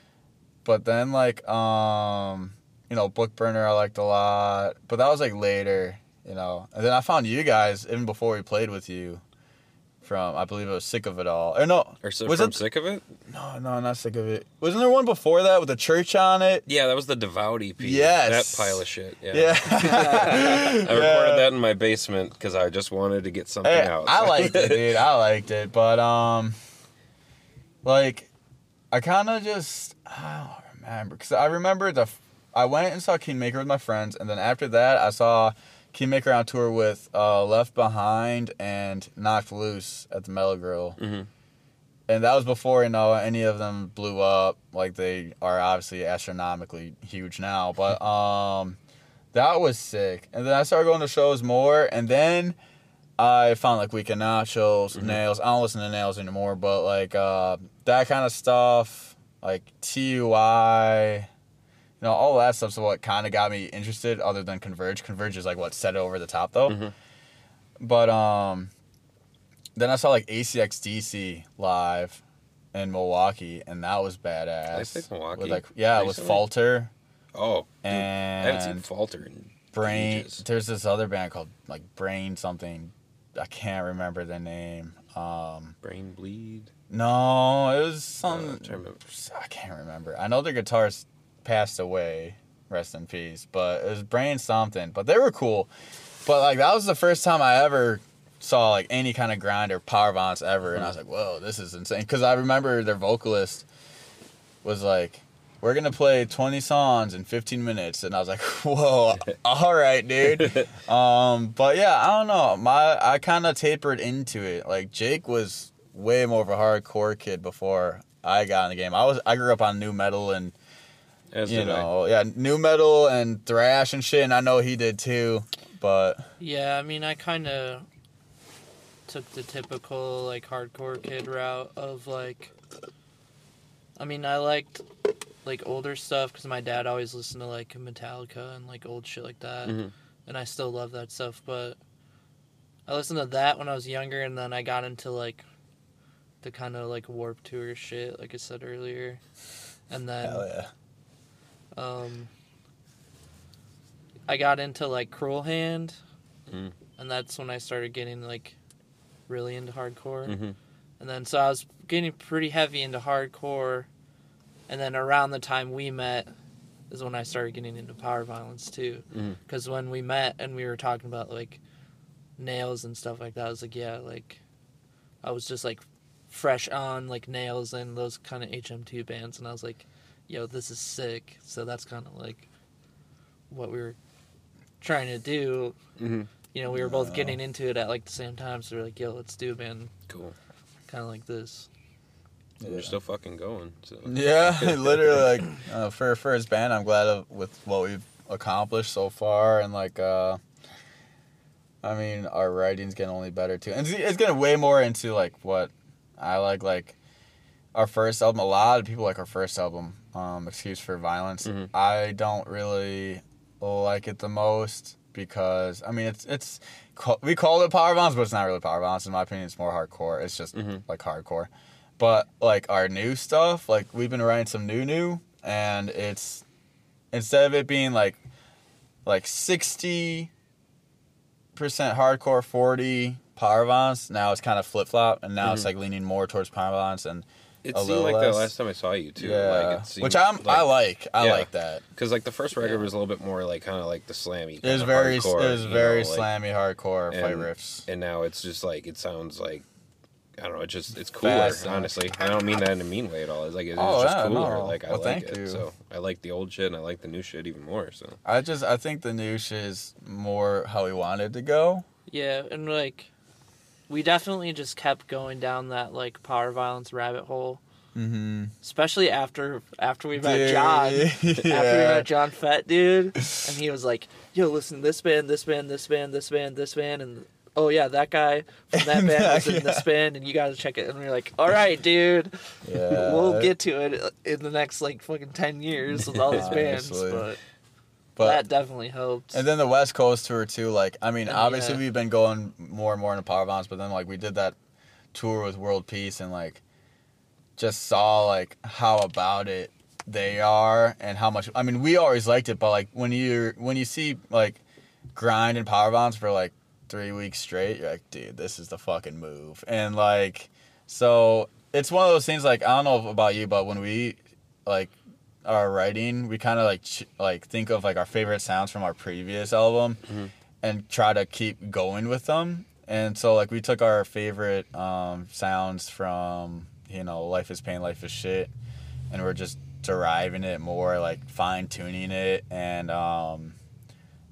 But then, like, um, you know, Book Burner I liked a lot, but that was like later, you know. And then I found you guys even before we played with you. From I believe it was Sick of It All. Or no, Or so was from it? sick of it? No, no, not Sick of It. Wasn't there one before that with the church on it? Yeah, that was the Devout EP. Yes. that pile of shit. Yeah, Yeah. I recorded that in my basement because I just wanted to get something Hey, out. I liked it, dude. I liked it, but um, like, I kind of just I don't remember because I remember the I went and saw Kingmaker with my friends, and then after that I saw Kingmaker on tour with uh, Left Behind and Knocked Loose at the Mellow Grill, Mhm. and that was before you know any of them blew up. Like they are obviously astronomically huge now, but um, that was sick. And then I started going to shows more, and then. I found like Weekend Nachos, Mhm. Nails. I don't listen to Nails anymore, but like uh, that kind of stuff, like TUI, know, all that stuff's what kind of got me interested. Other than Converge, Converge is like what set it over the top though. Mhm. But um, then I saw like ACXDC live in Milwaukee, and that was badass. Did I say Milwaukee With like yeah, with recently? Falter Oh, dude, I haven't seen Falter in Brain. ages. There's this other band called like Brain something. I can't remember the name. Um, Brain Bleed. no, it was Uh, some. I'm trying to remember. I can't remember. I know the guitarist passed away. Rest in peace. But it was Brain something. But they were cool. But like that was the first time I ever saw like any kind of grind or power violence ever, and I was like, whoa, this is insane. Because I remember their vocalist was like, "We're gonna play 20 songs in 15 minutes," and I was like, "Whoa, all right, dude." um, but yeah, I don't know. My I kind of tapered into it. Like Jake was way more of a hardcore kid before I got in the game. I was I grew up on nu metal and As you did I. know, yeah, nu metal and thrash and shit, and I know he did too. But Yeah, I mean, I kind of took the typical like hardcore kid route of like. I mean, I liked like older stuff because my dad always listened to like Metallica and like old shit like that, Mhm. and I still love that stuff. But I listened to that when I was younger, and then I got into like the kind of like Warped Tour shit, like I said earlier, and then hell yeah, um, I got into like Cruel Hand, Mm. and that's when I started getting like really into hardcore. Mhm. And then so I was getting pretty heavy into hardcore, and then around the time we met is when I started getting into power violence too. Because when we met and we were talking about like nails and stuff like that, I was like, yeah, like I was just like fresh on like nails and those kind of HM2 bands, and I was like, yo, this is sick. So that's kind of like what we were trying to do. Mhm. You know, we were both Yeah. getting into it at like the same time, so we are like, yo, let's do a band Cool. kind of like this. And We're still fucking going. So. yeah, literally like uh, for for his band, I'm glad of, with what we've accomplished so far, and like uh, I mean, our writing's getting only better too, and it's, it's getting way more into like what I like, like our first album. A lot of people like our first album, um, "Excuse for Violence." Mhm. I don't really like it the most because I mean, it's it's we call it power violence, but it's not really power violence in my opinion. It's more hardcore. It's just Mhm. like hardcore. But like our new stuff, like we've been writing some new new, and it's instead of it being like like sixty percent hardcore, forty power violence. Now it's kind of flip flop, and now it's Mhm. like leaning more towards power violence, and It a seemed like less. that last time I saw you too. Yeah, Like, it seemed which I'm I like. I Yeah. like that. because like the first record Yeah. was a little bit more like kind of like the slammy. It was very hardcore, it was very know, like- slammy hardcore fight and- riffs. and now it's just like it sounds like I don't know. It just it's cooler. Fast, honestly, I don't mean that in a mean way at all. It's like it's Oh, just yeah, cooler. no. Like I Well, like it. you. So I like the old shit and I like the new shit even more. So I just I think the new shit is more how we wanted to go. Yeah, and like we definitely just kept going down that like power violence rabbit hole. Mm-hmm. Especially after after we met John. After we met John Fett, dude. And he was like, Yo, listen, this band, this band, this band, this band, this band and oh yeah, that guy from that band was in this band and you gotta check it and we are like, Alright, dude. Yeah. we'll get to it in the next like fucking ten years with all these bands. But, But that definitely helped. and then the West Coast tour too. Like I mean, And obviously yeah. we've been going more and more into power violence, but then like we did that tour with World Peace and like just saw like how about it they are and how much. I mean, we always liked it, but like when you when you see like grind and power violence for like three weeks straight, you're like, dude, this is the fucking move. And like, so it's one of those things. Like I don't know about you, but when we like are writing, we kind of like ch- like think of like our favorite sounds from our previous album, Mhm. and try to keep going with them. And so like we took our favorite um, sounds from you know Life is Pain, Life is Shit, and we're just deriving it more, like fine tuning it, and um,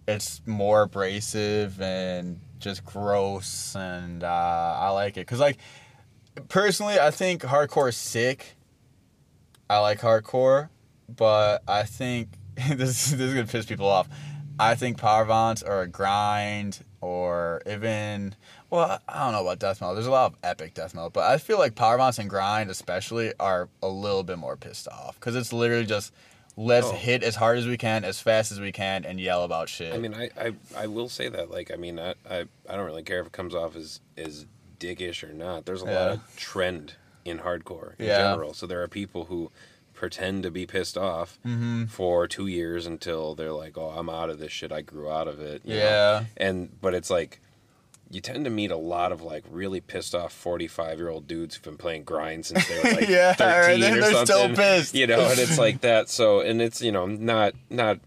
it's more abrasive and just gross, and uh, I like it because like personally, I think hardcore is sick. I like hardcore, but I think this this is gonna piss people off. I think power violence or a grind or even well, I don't know about death metal. There's a lot of epic death metal, but I feel like power violence and grind especially are a little bit more pissed off because it's literally just let's Oh. hit as hard as we can, as fast as we can, and yell about shit. I mean, I, I, I will say that. Like, I mean, I, I, I don't really care if it comes off as as dickish or not. There's a lot of trend in hardcore in Yeah. general. So there are people who pretend to be pissed off Mhm. for two years until they're like, "Oh, I'm out of this shit. I grew out of it." you know? yeah, And but it's like you tend to meet a lot of like really pissed off 45 year old dudes who've been playing grind since they were like Yeah, 13 they're- or they're still something. pissed. You know, and it's like that. So, and it's, you know, not, not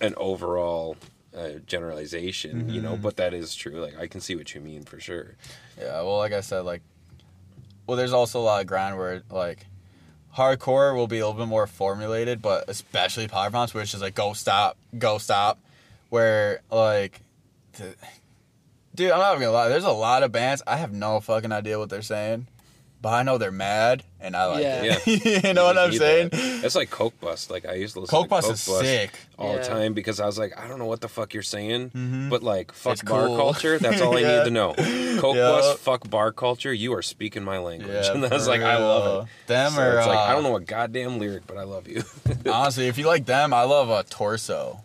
an overall uh, generalization, you Mm-hmm. know, but that is true. Like, I can see what you mean for sure. Yeah, well, like I said, like, well, there's also a lot of grind where like hardcore will be a little bit more formulated, but especially power where it's just like go stop, go stop, where like, dude, I'm not even gonna lie. There's a lot of bands I have no fucking idea what they're saying, but I know they're mad and I like Yeah. it. you know what I'm saying? that. It's like Coke Bust. Like, I used to listen Coke to Bust Coke is sick. all Yeah. the time because I was like, I don't know what the fuck you're saying, Mhm. but like, fuck It's bar cool. culture. That's all I need to know. Coke Yeah. Bust, fuck bar culture. You are speaking my language. Yeah, and I was for like, I love it. Them So are it's like, I uh, don't know a goddamn lyric, but I love you. Honestly, if you like them, I love a torso.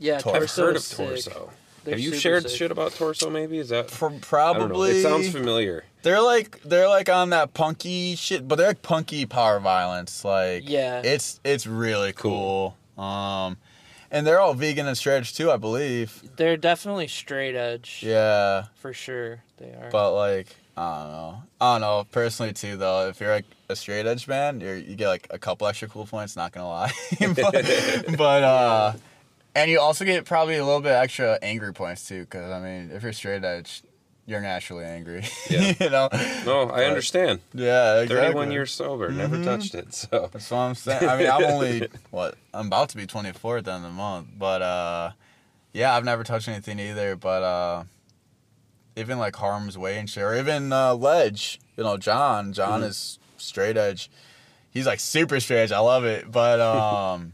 yeah, Tor- I've Torso heard of sick. Torso. They're Have you shared sick. shit about Torso? Maybe is that Pro- I don't know. probably. It sounds familiar. They're like they're like on that punky shit, but they're like punky power violence. Like Yeah. it's it's really cool. Um, and they're all vegan and straight edge too, I believe. They're definitely straight edge. Yeah, For sure, they are. but like I don't know. I don't know. Personally too, though, if you're like a straight edge band, you're, you get like a couple extra cool points. Not gonna lie, but, but uh, and you also get probably a little bit extra angry points too, because I mean, if you're straight edge. You're naturally angry, Yeah. you know. No, I But- understand. Yeah, exactly. 31 years sober, never Mhm. touched it. So That's what I'm saying. I mean, I'm only what I'm about to be 24 at the end of the month, but uh, yeah, I've never touched anything either. But uh, even like Harm's Way and shit, or even uh, Ledge, you know, John. John Mhm. is straight edge. He's like super straight edge. I love it, but um,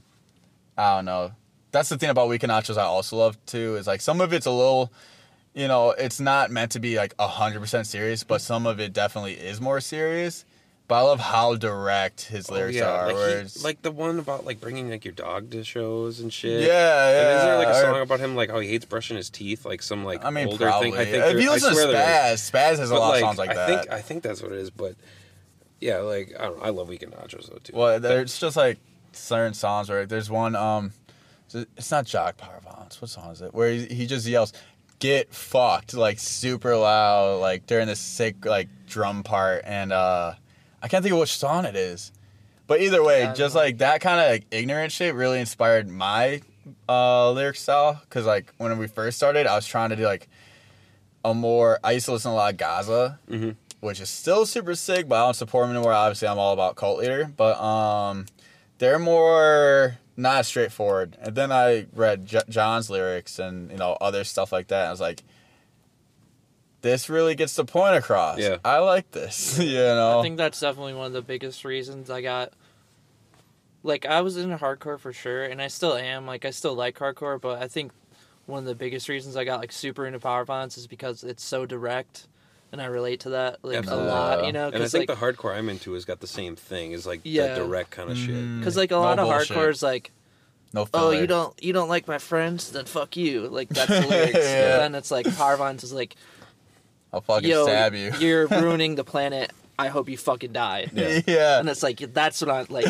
I don't know. That's the thing about Weekend Nachos I also love too. Is like some of it's a little. You know, it's not meant to be like hundred percent serious, but some of it definitely is more serious. But I love how direct his lyrics Oh, yeah, are. like, he- like the one about like bringing like your dog to shows and shit. yeah, yeah. And isn't there like a or- song about him like how he hates brushing his teeth, like some like I mean, older probably. thing? I think if you listen to is. Spaz, Spaz has a But, lot of songs like I that. I think I think that's what it is, but yeah, like I don't know, I love Weekend Nachos though too. well, there's just like certain songs where there's one. Um, it's not Jock Power Violence. What song is it? Where he, he just yells, "Get fucked!" like super loud, like during this sick like drum part, and uh, I can't think of which song it is. But either way, Yeah, just like that kind of like ignorant shit really inspired my uh, lyric style. Cause like when we first started, I was trying to do like a more. I used to listen to a lot of Gaza, Mhm. which is still super sick, but I don't support them anymore. Obviously, I'm all about cult leader, but um, they're more not as straightforward. And then I read J- John's lyrics and you know other stuff like that. And I was like, this really gets the point across. Yeah. I like this. you know. I think that's definitely one of the biggest reasons I got. Like I was into hardcore for sure, and I still am. Like I still like hardcore, but I think one of the biggest reasons I got like super into power violence is because it's so direct, and I relate to that like Absolutely. a lot. You know, And I think like the hardcore I'm into has got the same thing. Is like Yeah. the direct kind of shit. Mm. because like a No lot of bullshit. hardcore is like, no oh you don't you don't like my friends, then fuck you. Like that's the lyrics. Yeah. But then it's like power violence is like, I'll fucking yo, stab you. you're ruining the planet. I hope you fucking die. Yeah. yeah. and it's like that's what I like.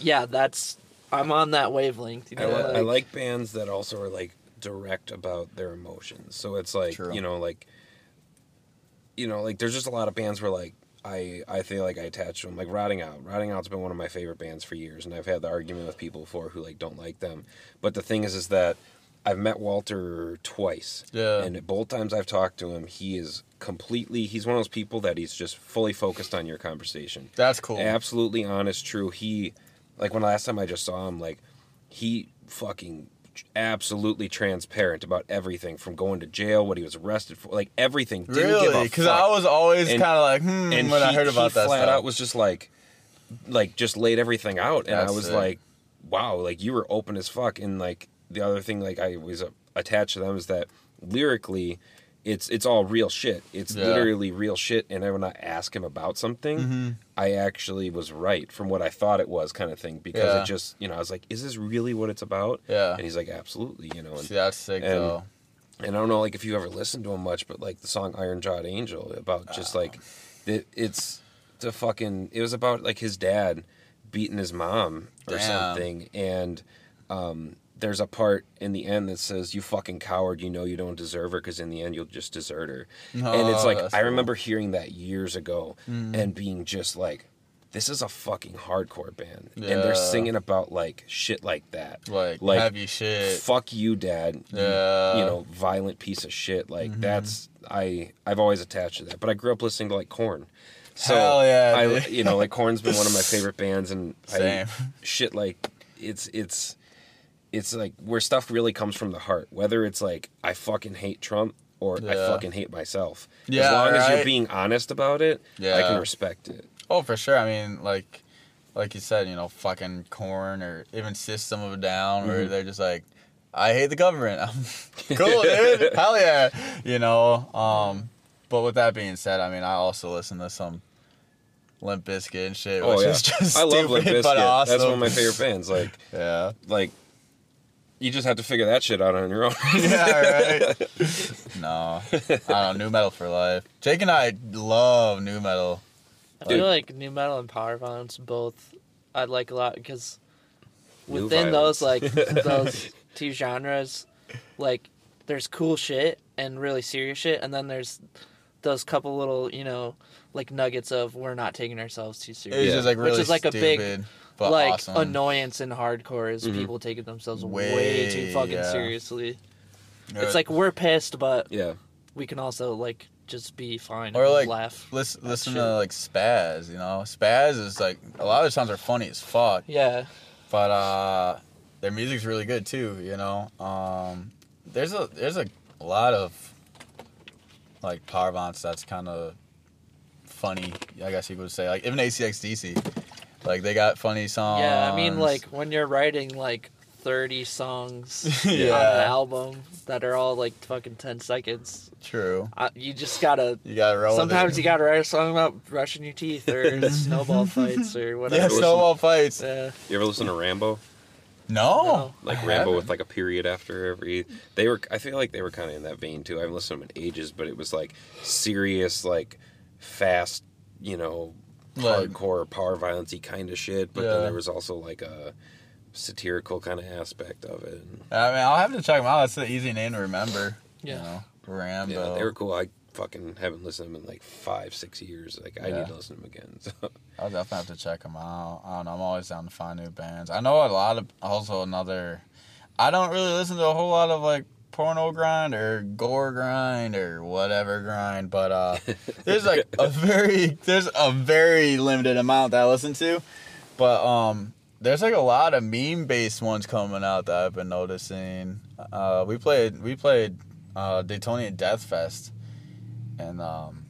Yeah, that's I'm on that wavelength. You I, know, I like bands that also are like direct about their emotions. So it's like True. you know, like you know, like there's just a lot of bands where like I I feel like I attach to them. Like Rotting Out. Rotting Out's been one of my favorite bands for years, and I've had the argument with people before who like don't like them. But the thing is, is that I've met Walter twice. Yeah. And both times I've talked to him, he is completely. He's one of those people that he's just fully focused on your conversation That's cool. absolutely honest, true. He, like when last time I just saw him, like he fucking absolutely transparent about everything from going to jail, what he was arrested for, like everything. Didn't Really? Because. I was always kind of like, hmm, and when he, I heard about he that flat stuff. out was just like, like just laid everything out, and I was sick. like, wow, like you were open as fuck. And like the other thing, like I was attached to them is that lyrically. It's it's all real shit. It's Yeah. literally real shit. And when I ask him about something, Mhm. I actually was right from what I thought it was, kind of thing. Because Yeah. it just, you know, I was like, "Is this really what it's about?" Yeah. And he's like, "Absolutely," you know. And, See, that's sick and- though. and I don't know, like if you ever listened to him much, but like the song "Iron Jawed Angel" about just Oh. like, it, it's the fucking. It was about like his dad beating his mom or Damn. something, and um, there's a part in the end that says, "You fucking coward! You know you don't deserve her because in the end you'll just desert her." and it's Oh, like I cool. remember hearing that years ago Mm. and being just like, "This is a fucking hardcore band," and they're singing about like shit like that. Like, like, heavy shit. Fuck you, dad. You- Yeah. You know, violent piece of shit. Like Mhm. that's I I've always attached to that. But I grew up listening to like Korn. So Hell yeah, I you know like Korn's been one of my favorite bands, and Same. I shit like it's it's it's like where stuff really comes from the heart. Whether it's like I fucking hate Trump or I fucking hate myself. Yeah, as long as you're being honest about it, yeah. I can respect it. Oh, for sure. I mean, like, like you said, you know, fucking Korn or even System of a Down, where Mhm. they're just like, I hate the government. I'm cool, dude. Hell yeah. You know. Um, but with that being said, I mean, I also listen to some Limp Bizkit and shit, Oh which yeah, is just I love Limp stupid, Bizkit. awesome. That's one of my favorite bands. Like Yeah. like you just have to figure that shit out on your own. yeah, right. No, I don't know. Nu metal for life. Jake and I love nu metal. I Dude. feel like nu metal and power violence both I like a lot because within those like those two genres, like there's cool shit and really serious shit, and then there's those couple little you know like nuggets of we're not taking ourselves too It's seriously. just like Which is like a big, stupid, but like awesome. annoyance in hardcore is Mhm. people taking themselves Way, way, too fucking yeah. seriously. Yeah. It's like we're pissed, but yeah. we can also like just be fine Or, and like, laugh. listen, that listen shit. to like Spaz. You know, Spaz is like a lot of their songs are funny as fuck, Yeah, but uh, their music's really good too. You know, um, there's a there's a lot of like power violence that's kind of funny. I guess you could say like even ACxDC, like they got funny songs. yeah. I mean, like when you're writing like 30 songs on an yeah, album that are all like fucking 10 seconds, true. uh, you just gotta. You gotta roll. Sometimes it. you gotta write a song about brushing your teeth or snowball fights or yeah, whatever. Listen- snowball fights. Yeah. You ever listen to Rambo? No, No. Like I Rambo haven't. with like a period after every. They were. I feel like they were kind of in that vein too. I haven't listened to them in ages, but it was like serious, like fast, you know, Like- hardcore power violencey kind of shit. But Yeah. then there was also like a satirical kind of aspect of it. I mean, I'll have to check them out. That's an easy name to remember. Yeah. You know, Rambo. Yeah, they were cool. I fucking haven't listened to them in like five, six years. Like I Yeah. need to listen to them again. So I'll definitely have to check them out. I don't know. I'm always down to find new bands. I know a lot of also another. I don't really listen to a whole lot of like porno grind or gore grind or whatever grind, but uh, there's like a very there's a very limited amount that I listen to, but um, there's like a lot of meme based ones coming out that I've been noticing. Uh, we played we played uh, Daytonian Death Fest, and um,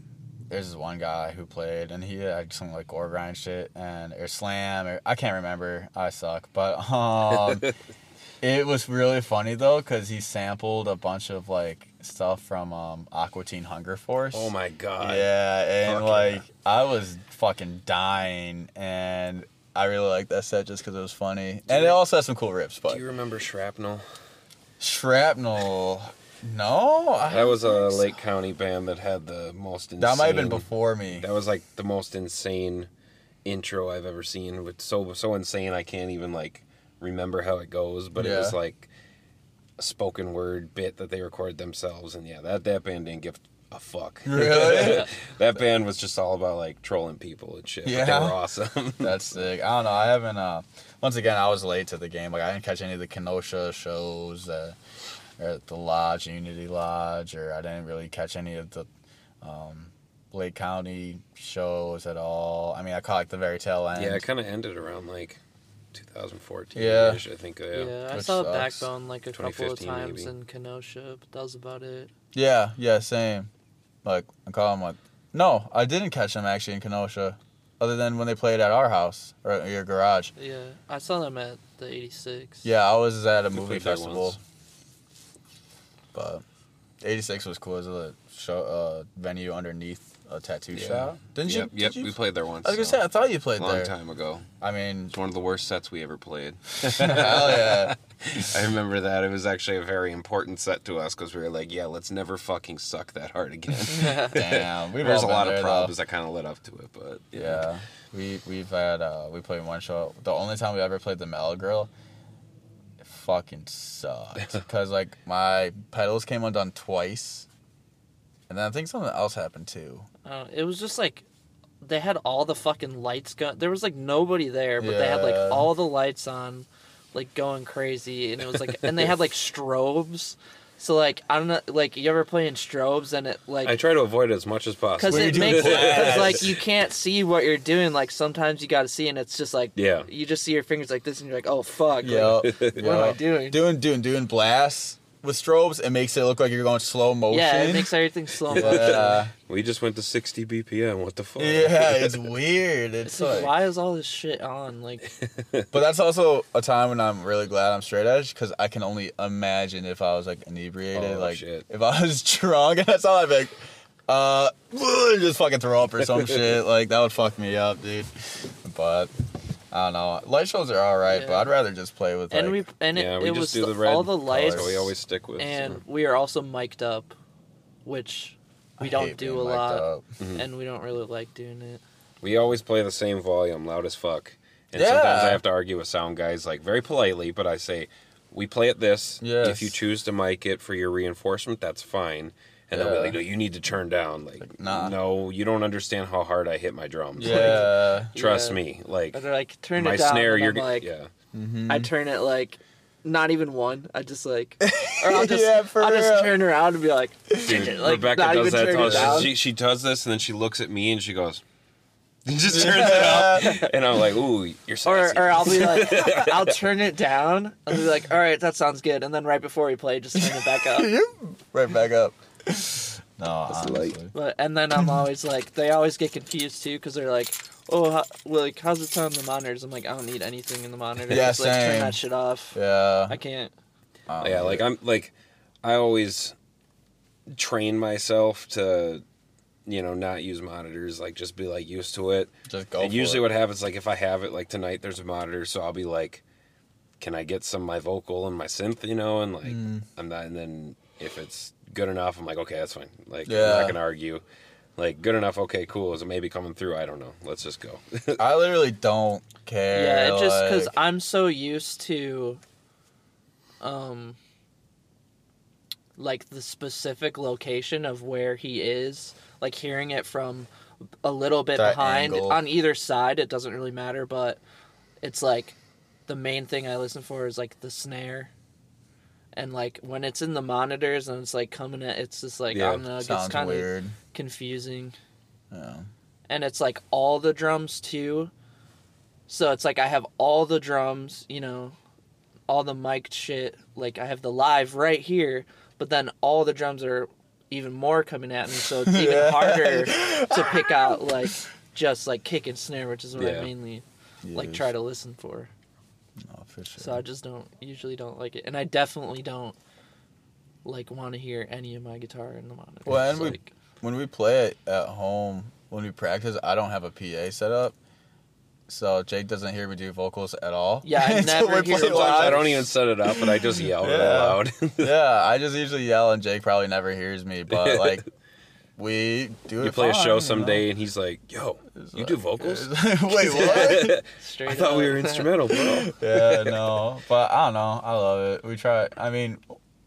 there's this one guy who played, and he had some like gore grind shit and or slam or I can't remember. I suck, but um, it was really funny though because he sampled a bunch of like stuff from um, Aqua Teen Hunger Force. oh my god, Yeah, and Fuck like yeah. I was fucking dying, and I really liked that set just because it was funny, and it also has some cool rips. But Do you remember Shrapnel? Shrapnel, no, I That was a so. Lake County band that had the most insane. That might have been before me. That was like the most insane intro I've ever seen. With so so insane, I can't even like remember how it goes. But it was like a spoken word bit that they recorded themselves, and yeah, that that band didn't give a fuck. Really? that band was just all about like trolling people and shit. But they Yeah. were awesome. That's sick. I don't know. I haven't. Uh, once again, I was late to the game. Like I didn't catch any of the Kenosha shows, uh, at the lodge, Unity Lodge, or I didn't really catch any of the um, Lake County shows at all. I mean, I caught like the very tail end. yeah, it kind of ended around like 2014. Yeah. I think. uh, Yeah, Yeah. I Which saw sucks. Backbone like a couple of 2015 times maybe. in Kenosha, but that was about it. yeah, yeah, same. Like I call them like. No, I didn't catch them actually in Kenosha, other than when they played at our house or your garage. Yeah, I saw them at the '86. Yeah, I was at a We movie festival. once. But 86 was cool. It was a show, uh, venue underneath a tattoo Yeah. shop. Didn't yep, you? yep. did you? We played there once. I was gonna so, say, I thought you played there. a long there. time ago. I mean, It's one of the worst sets we ever played. hell yeah. I remember that. It was actually a very important set to us because we were like, yeah, let's never fucking suck that hard again. Damn. We've There's a been lot there, of though. problems that kind of led up to it, but Yeah. We we've had uh we played one show. The only time we ever played the Metal Grill, it fucking sucked. Cause like my pedals came undone twice, and then I think something else happened too. Uh, it was just like they had all the fucking lights going. There was like nobody there, but they had like Yeah. all the lights on, like going crazy, and it was like, and they had like strobes. So like I don't know, like you ever play in strobes and it like I try to avoid it as much as because possible. When it do makes it class. because like you can't see what you're doing. Like sometimes you got to see, and it's just like Yeah. you just see your fingers like this, and you're like, oh fuck, like, Yeah. what am I doing? Doing doing doing blasts with strobes, it makes it look like you're going slow motion. Yeah, it makes everything slow But, uh, We just went to 60 BPM. What the fuck? yeah, it's weird. It's It's like, like, why is all this shit on? Like, but that's also a time when I'm really glad I'm straight edge because I can only imagine if I was like inebriated, Oh, like shit. if I was drunk, and that's all I'd be like, uh, just fucking throw up or some shit. Like that would fuck me up, dude. But I don't know. Light shows are all right, but I'd rather just play with. and like, we and it, Yeah, we it just was do the the- red all the lights, That's what we always stick with. and so. we are also mic'd up, which we I don't hate do being a mic'd lot, up. Mhm. and we don't really like doing it. We always play the same volume, loud as fuck. And Yeah. sometimes I have to argue with sound guys, like very politely, but I say, we play at this. Yes. If you choose to mic it for your reinforcement, that's fine. And they'll be like, no, you need to turn down. Like, Like, nah. no, you don't understand how hard I hit my drums. Like, Yeah. trust Yeah. me. Like, But they're like, turn my it down. snare, and you're I'm g- like, yeah. Mhm. I turn it like, not even one. I just like, or I'll just, Yeah, I'll just turn around and be like, Dude, like Rebecca not does even that. turn Oh, it she, she does this, and then she looks at me and she goes, and just turns it up. And I'm like, ooh, you're Or, or I'll be like, I'll turn it down. I'll be like, all right, that sounds good. And then right before we play, just turn it back up. right back up. No, That's honestly. But and then I'm always like, they always get confused too because they're like, oh, how, well, like how's it sound in the monitors? I'm like, I don't need anything in the monitor. Yeah, just, like, turn that shit off. Yeah. I can't. Um, yeah, like I'm like, I always train myself to, you know, not use monitors. Like, just be like used to it. just go. and for usually, it. what happens, like, if I have it, like tonight, there's a monitor, so I'll be like, can I get some of my vocal and my synth, you know, and like, Mm. I'm not, and then if it's good enough, I'm like, okay, that's fine. Like, I'm not gonna argue. Like, good enough, okay, cool. Is it maybe coming through? I don't know. Let's just go. I literally don't care. Yeah, it just because like- I'm so used to, um, like the specific location of where he is, like hearing it from a little bit That behind angle. on either side, it doesn't really matter, but it's like the main thing I listen for is like the snare. And like when it's in the monitors and it's like coming at it's just like Yeah, I don't know, it gets kind of weird. confusing. Yeah. And it's like all the drums too. So it's like I have all the drums, you know, all the mic shit. Like I have the live right here, but then all the drums are even more coming at me, so it's even Yeah. harder to pick out like just like kick and snare, which is what Yeah. I mainly like try to listen for. No, for sure. So I just don't usually don't like it, and I definitely don't like want to hear any of my guitar in the monitor. Well, and we- like, when we play it at home, when we practice, I don't have a PA set up. So Jake doesn't hear me do vocals at all. Yeah, I never we hear play vocals. I don't even set it up, and I just yell it Yeah. out loud. yeah, I just usually yell, and Jake probably never hears me. But like, we do it. you play a fine, show you someday, know? and he's like, "Yo, It's you like- do vocals?" Wait, what? straight I thought we were instrumental, bro. yeah, no, but I don't know. I love it. We try. I mean,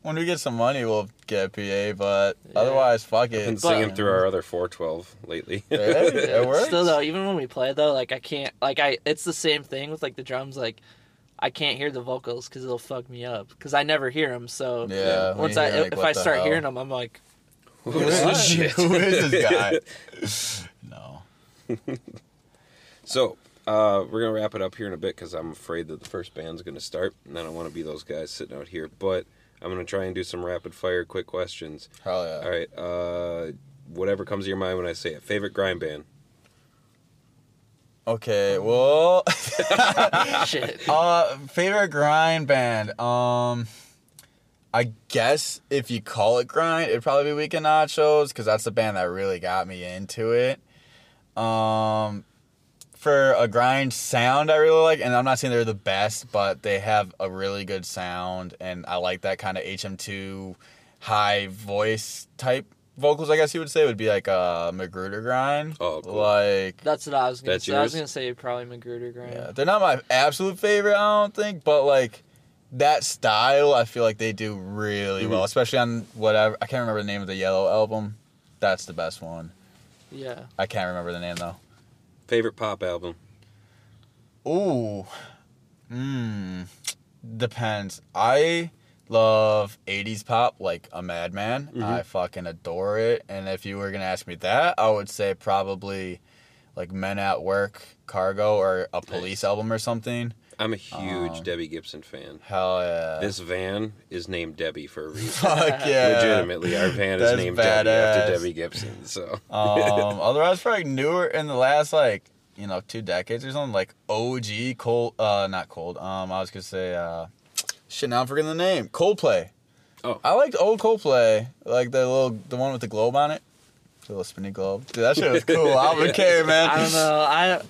when we get some money, we'll get a PA. But Yeah. otherwise, fuck I've been it. singing through our other 412 lately. Yeah, it works. Still though, even when we play though, like I can't like I it's the same thing with like the drums. Like I can't hear the vocals because it'll fuck me up because I never hear them. So Yeah. once I hear, like, if I start hell? hearing them, I'm like, Who is this shit? Who is this guy? no. So uh, we're gonna wrap it up here in a bit because I'm afraid that the first band's gonna start, and I don't want to be those guys sitting out here. But I'm gonna try and do some rapid fire, quick questions. Hell yeah. All right. Uh, whatever comes to your mind when I say it. Favorite grind band. Okay. Well, shit. uh, favorite grind band. Um, I guess if you call it grind, it'd probably be Weekend Nachos because that's the band that really got me into it. Um, for a grind sound, I really like, and I'm not saying they're the best, but they have a really good sound, and I like that kind of HM2 high voice type vocals. I guess you would say would be like a Magrudergrind. Oh, cool. Like That's what I was gonna That's say. I was gonna say probably Magrudergrind. Yeah, they're not my absolute favorite, I don't think, but like that style, I feel like they do really well, especially on whatever. I can't remember the name of the Yellow album. That's the best one. Yeah. I can't remember the name though. Favorite pop album. Ooh, mmm, depends. I love '80s pop like a madman. Mhm. I fucking adore it. And if you were gonna ask me that, I would say probably like Men at Work, Cargo, or a Police Nice. album or something. I'm a huge Um, Debbie Gibson fan. Hell yeah. This van is named Debbie for a reason. Fuck yeah. Legitimately, our van is That's named Debbie after. Debbie Gibson. So Um, otherwise, for like newer in the last like you know two decades or something, like OG cold, uh, not cold. Um, I was gonna say, uh, shit. Now I'm forgetting the name. Coldplay. Oh. I liked old Coldplay, like the little the one with the globe on it, the little spinny globe. Dude, that shit was cool. I would care, man. I don't know. I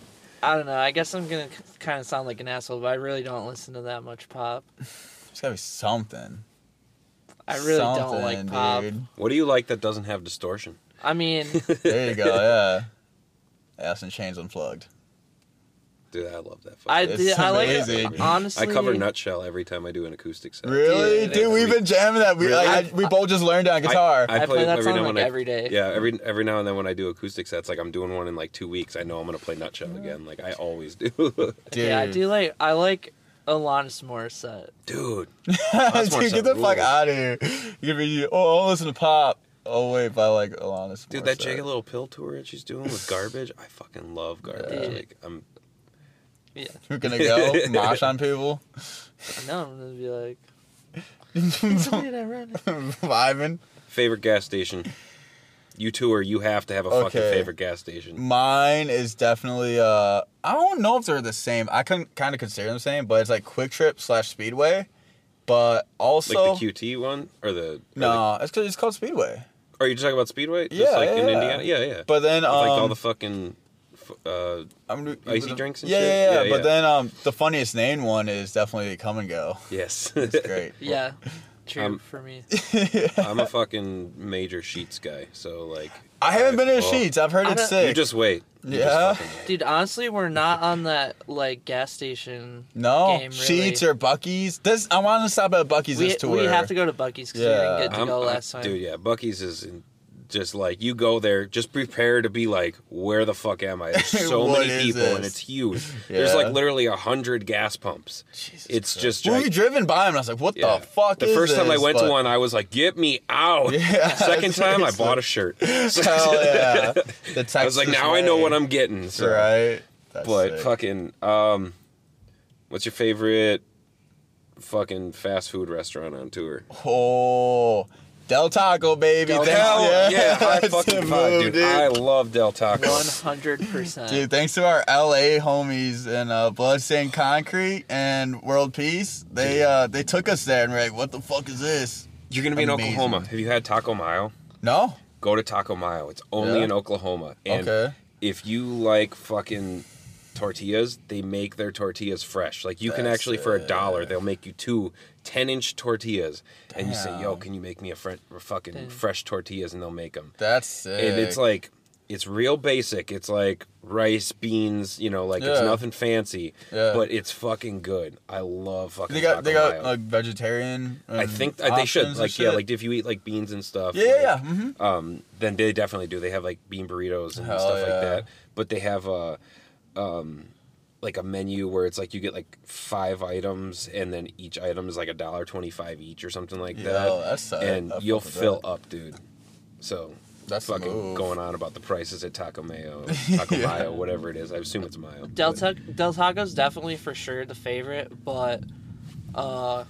I don't know. I guess I'm gonna kind of sound like an asshole, but I really don't listen to that much pop. There's gotta be something. I really don't Something, like pop. dude. what do you like that doesn't have distortion? I mean, There you go. Yeah. Alice in Chains Unplugged. Dude, I love that. I fucking- It's did. I like amazing. honestly. I cover Nutshell every time I do an acoustic set. Really, Yeah, dude? We've been jamming that. We Really? like, I, we both just learned on guitar. I, play, that song like I, every day. Yeah, every every now and then when I do acoustic sets, like I'm doing one in like two weeks, I know I'm gonna play Nutshell again. Like I always do. Dude. Yeah, I do like. I like Alanis Morissette. Dude, Dude, Morissette get the fuck out of here. You can be, oh, I'll listen to pop. Oh, wait, by like Alanis. dude, that Morissette. Jagged Little Pill tour that she's doing with Garbage, I fucking love Garbage. Yeah. Like I'm We're gonna go mosh on people. No, I'm gonna be like. Vibing. favorite gas station. You tour, you have to have a fucking Okay. favorite gas station. Mine is definitely, uh, I don't know if they're the same. I can kind of consider them the same, but it's like Quick Trip slash Speedway. But also, Like the QT one or the or no, it's cause it's called Speedway. Are you talking about Speedway? Just Yeah, like in yeah. Indiana. Yeah, yeah. But then, With, um, like all the fucking. F- Uh, I'm, icy drinks and yeah, shit? Yeah, yeah, Yeah, But yeah. then, um, the funniest named one is definitely Kum & Go. yes. It's great. Yeah, true Um, for me. I'm a fucking major Sheetz guy, so like I haven't been to Well, Sheetz. I've heard I it's don't- sick. You just wait. You Yeah. fucking wait. Dude, honestly, we're not on that like gas station. no game, really. Sheetz or Buc-ee's. This I want to stop at Buc-ee's We, this tour. we have to go to Buc-ee's because we Yeah. didn't get to I'm- go I'm- last time. Dude, yeah, Buc-ee's is in, just like you go there, just prepare to be like, where the fuck am I? There's so many people and it's huge. There's like literally a hundred gas pumps. Jesus it's Christ. just Well, like we driven by him, and I was like, "What yeah. the fuck?" The first time I this? went to one, I was like, "Get me out!" Yeah, Second time, I bought a shirt. Hell yeah! The I was like, now I know what I'm getting. So. right. That's But sick. fucking, um, what's your favorite fucking fast food restaurant on tour? Oh, Del Taco, baby. Del Thanks- Taco. Hell yeah, I That's fucking the fuck, dude. dude. I love Del Taco. One hundred percent. Dude, thanks to our LA homies and uh, Bloodstained Concrete and World Peace, they uh, they took us there and we're like, "What the fuck is this?" You're gonna be Amazing. in Oklahoma. Have you had Taco Mayo? No. Go to Taco Mayo. It's only Yeah? in Oklahoma. And okay. if you like fucking tortillas, they make their tortillas fresh. Like you can That's actually for a dollar, they'll make you two 10 inch tortillas, and you say, "Yo, can you make me a fre- fucking Damn. fresh tortillas?" And they'll make them. That's sick. And it's like it's real basic. It's like rice, beans, you know, like it's Yeah. nothing fancy, Yeah. but it's fucking good. I love fucking. they got Taco they got Mayo. like vegetarian. I and think uh, they should options and like yeah, shit. like if you eat like beans and stuff. yeah, yeah, like, yeah. hmm um, then they definitely do. They have like bean burritos and Hell stuff yeah. like that. But they have a, um, like a menu where it's like you get like five items, and then each item is like a dollar twenty five each or something like Yo, that. that's sick. and I you'll fill that. up, dude. So That's fucking move. going on about the prices at Taco Mayo, Taco Yeah. Mayo, whatever it is. I assume it's Mayo. Del, but- Ta- Del Taco's definitely for sure the favorite, but uh,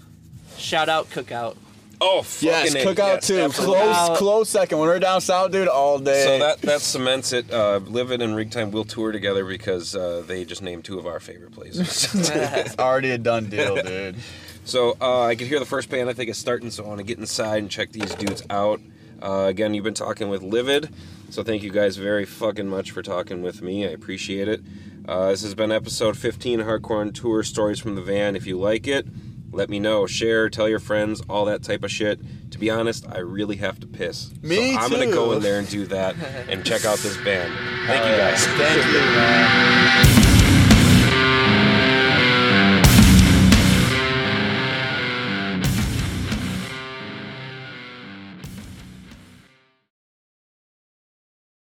shout out Cookout. Oh, fucking Yes, A, cookout yes, too. absolutely. Close, close second. When we're down south, dude, all day. So that that cements it. Uh, Livid and Rig Time will tour together because uh, they just named two of our favorite places. it's already a done deal, dude. So uh, I can hear the first band I think is starting, so I want to get inside and check these dudes out. Uh, again, you've been talking with Livid, so thank you guys very fucking much for talking with me. I appreciate it. Uh, this has been episode 15 Hardcore on Tour Stories from the Van. If you like it, let me know. Share, tell your friends, all that type of shit. To be honest, I really have to piss. Me so I'm gonna go in there and do that and check out this band. Thank you guys. Thank you, man.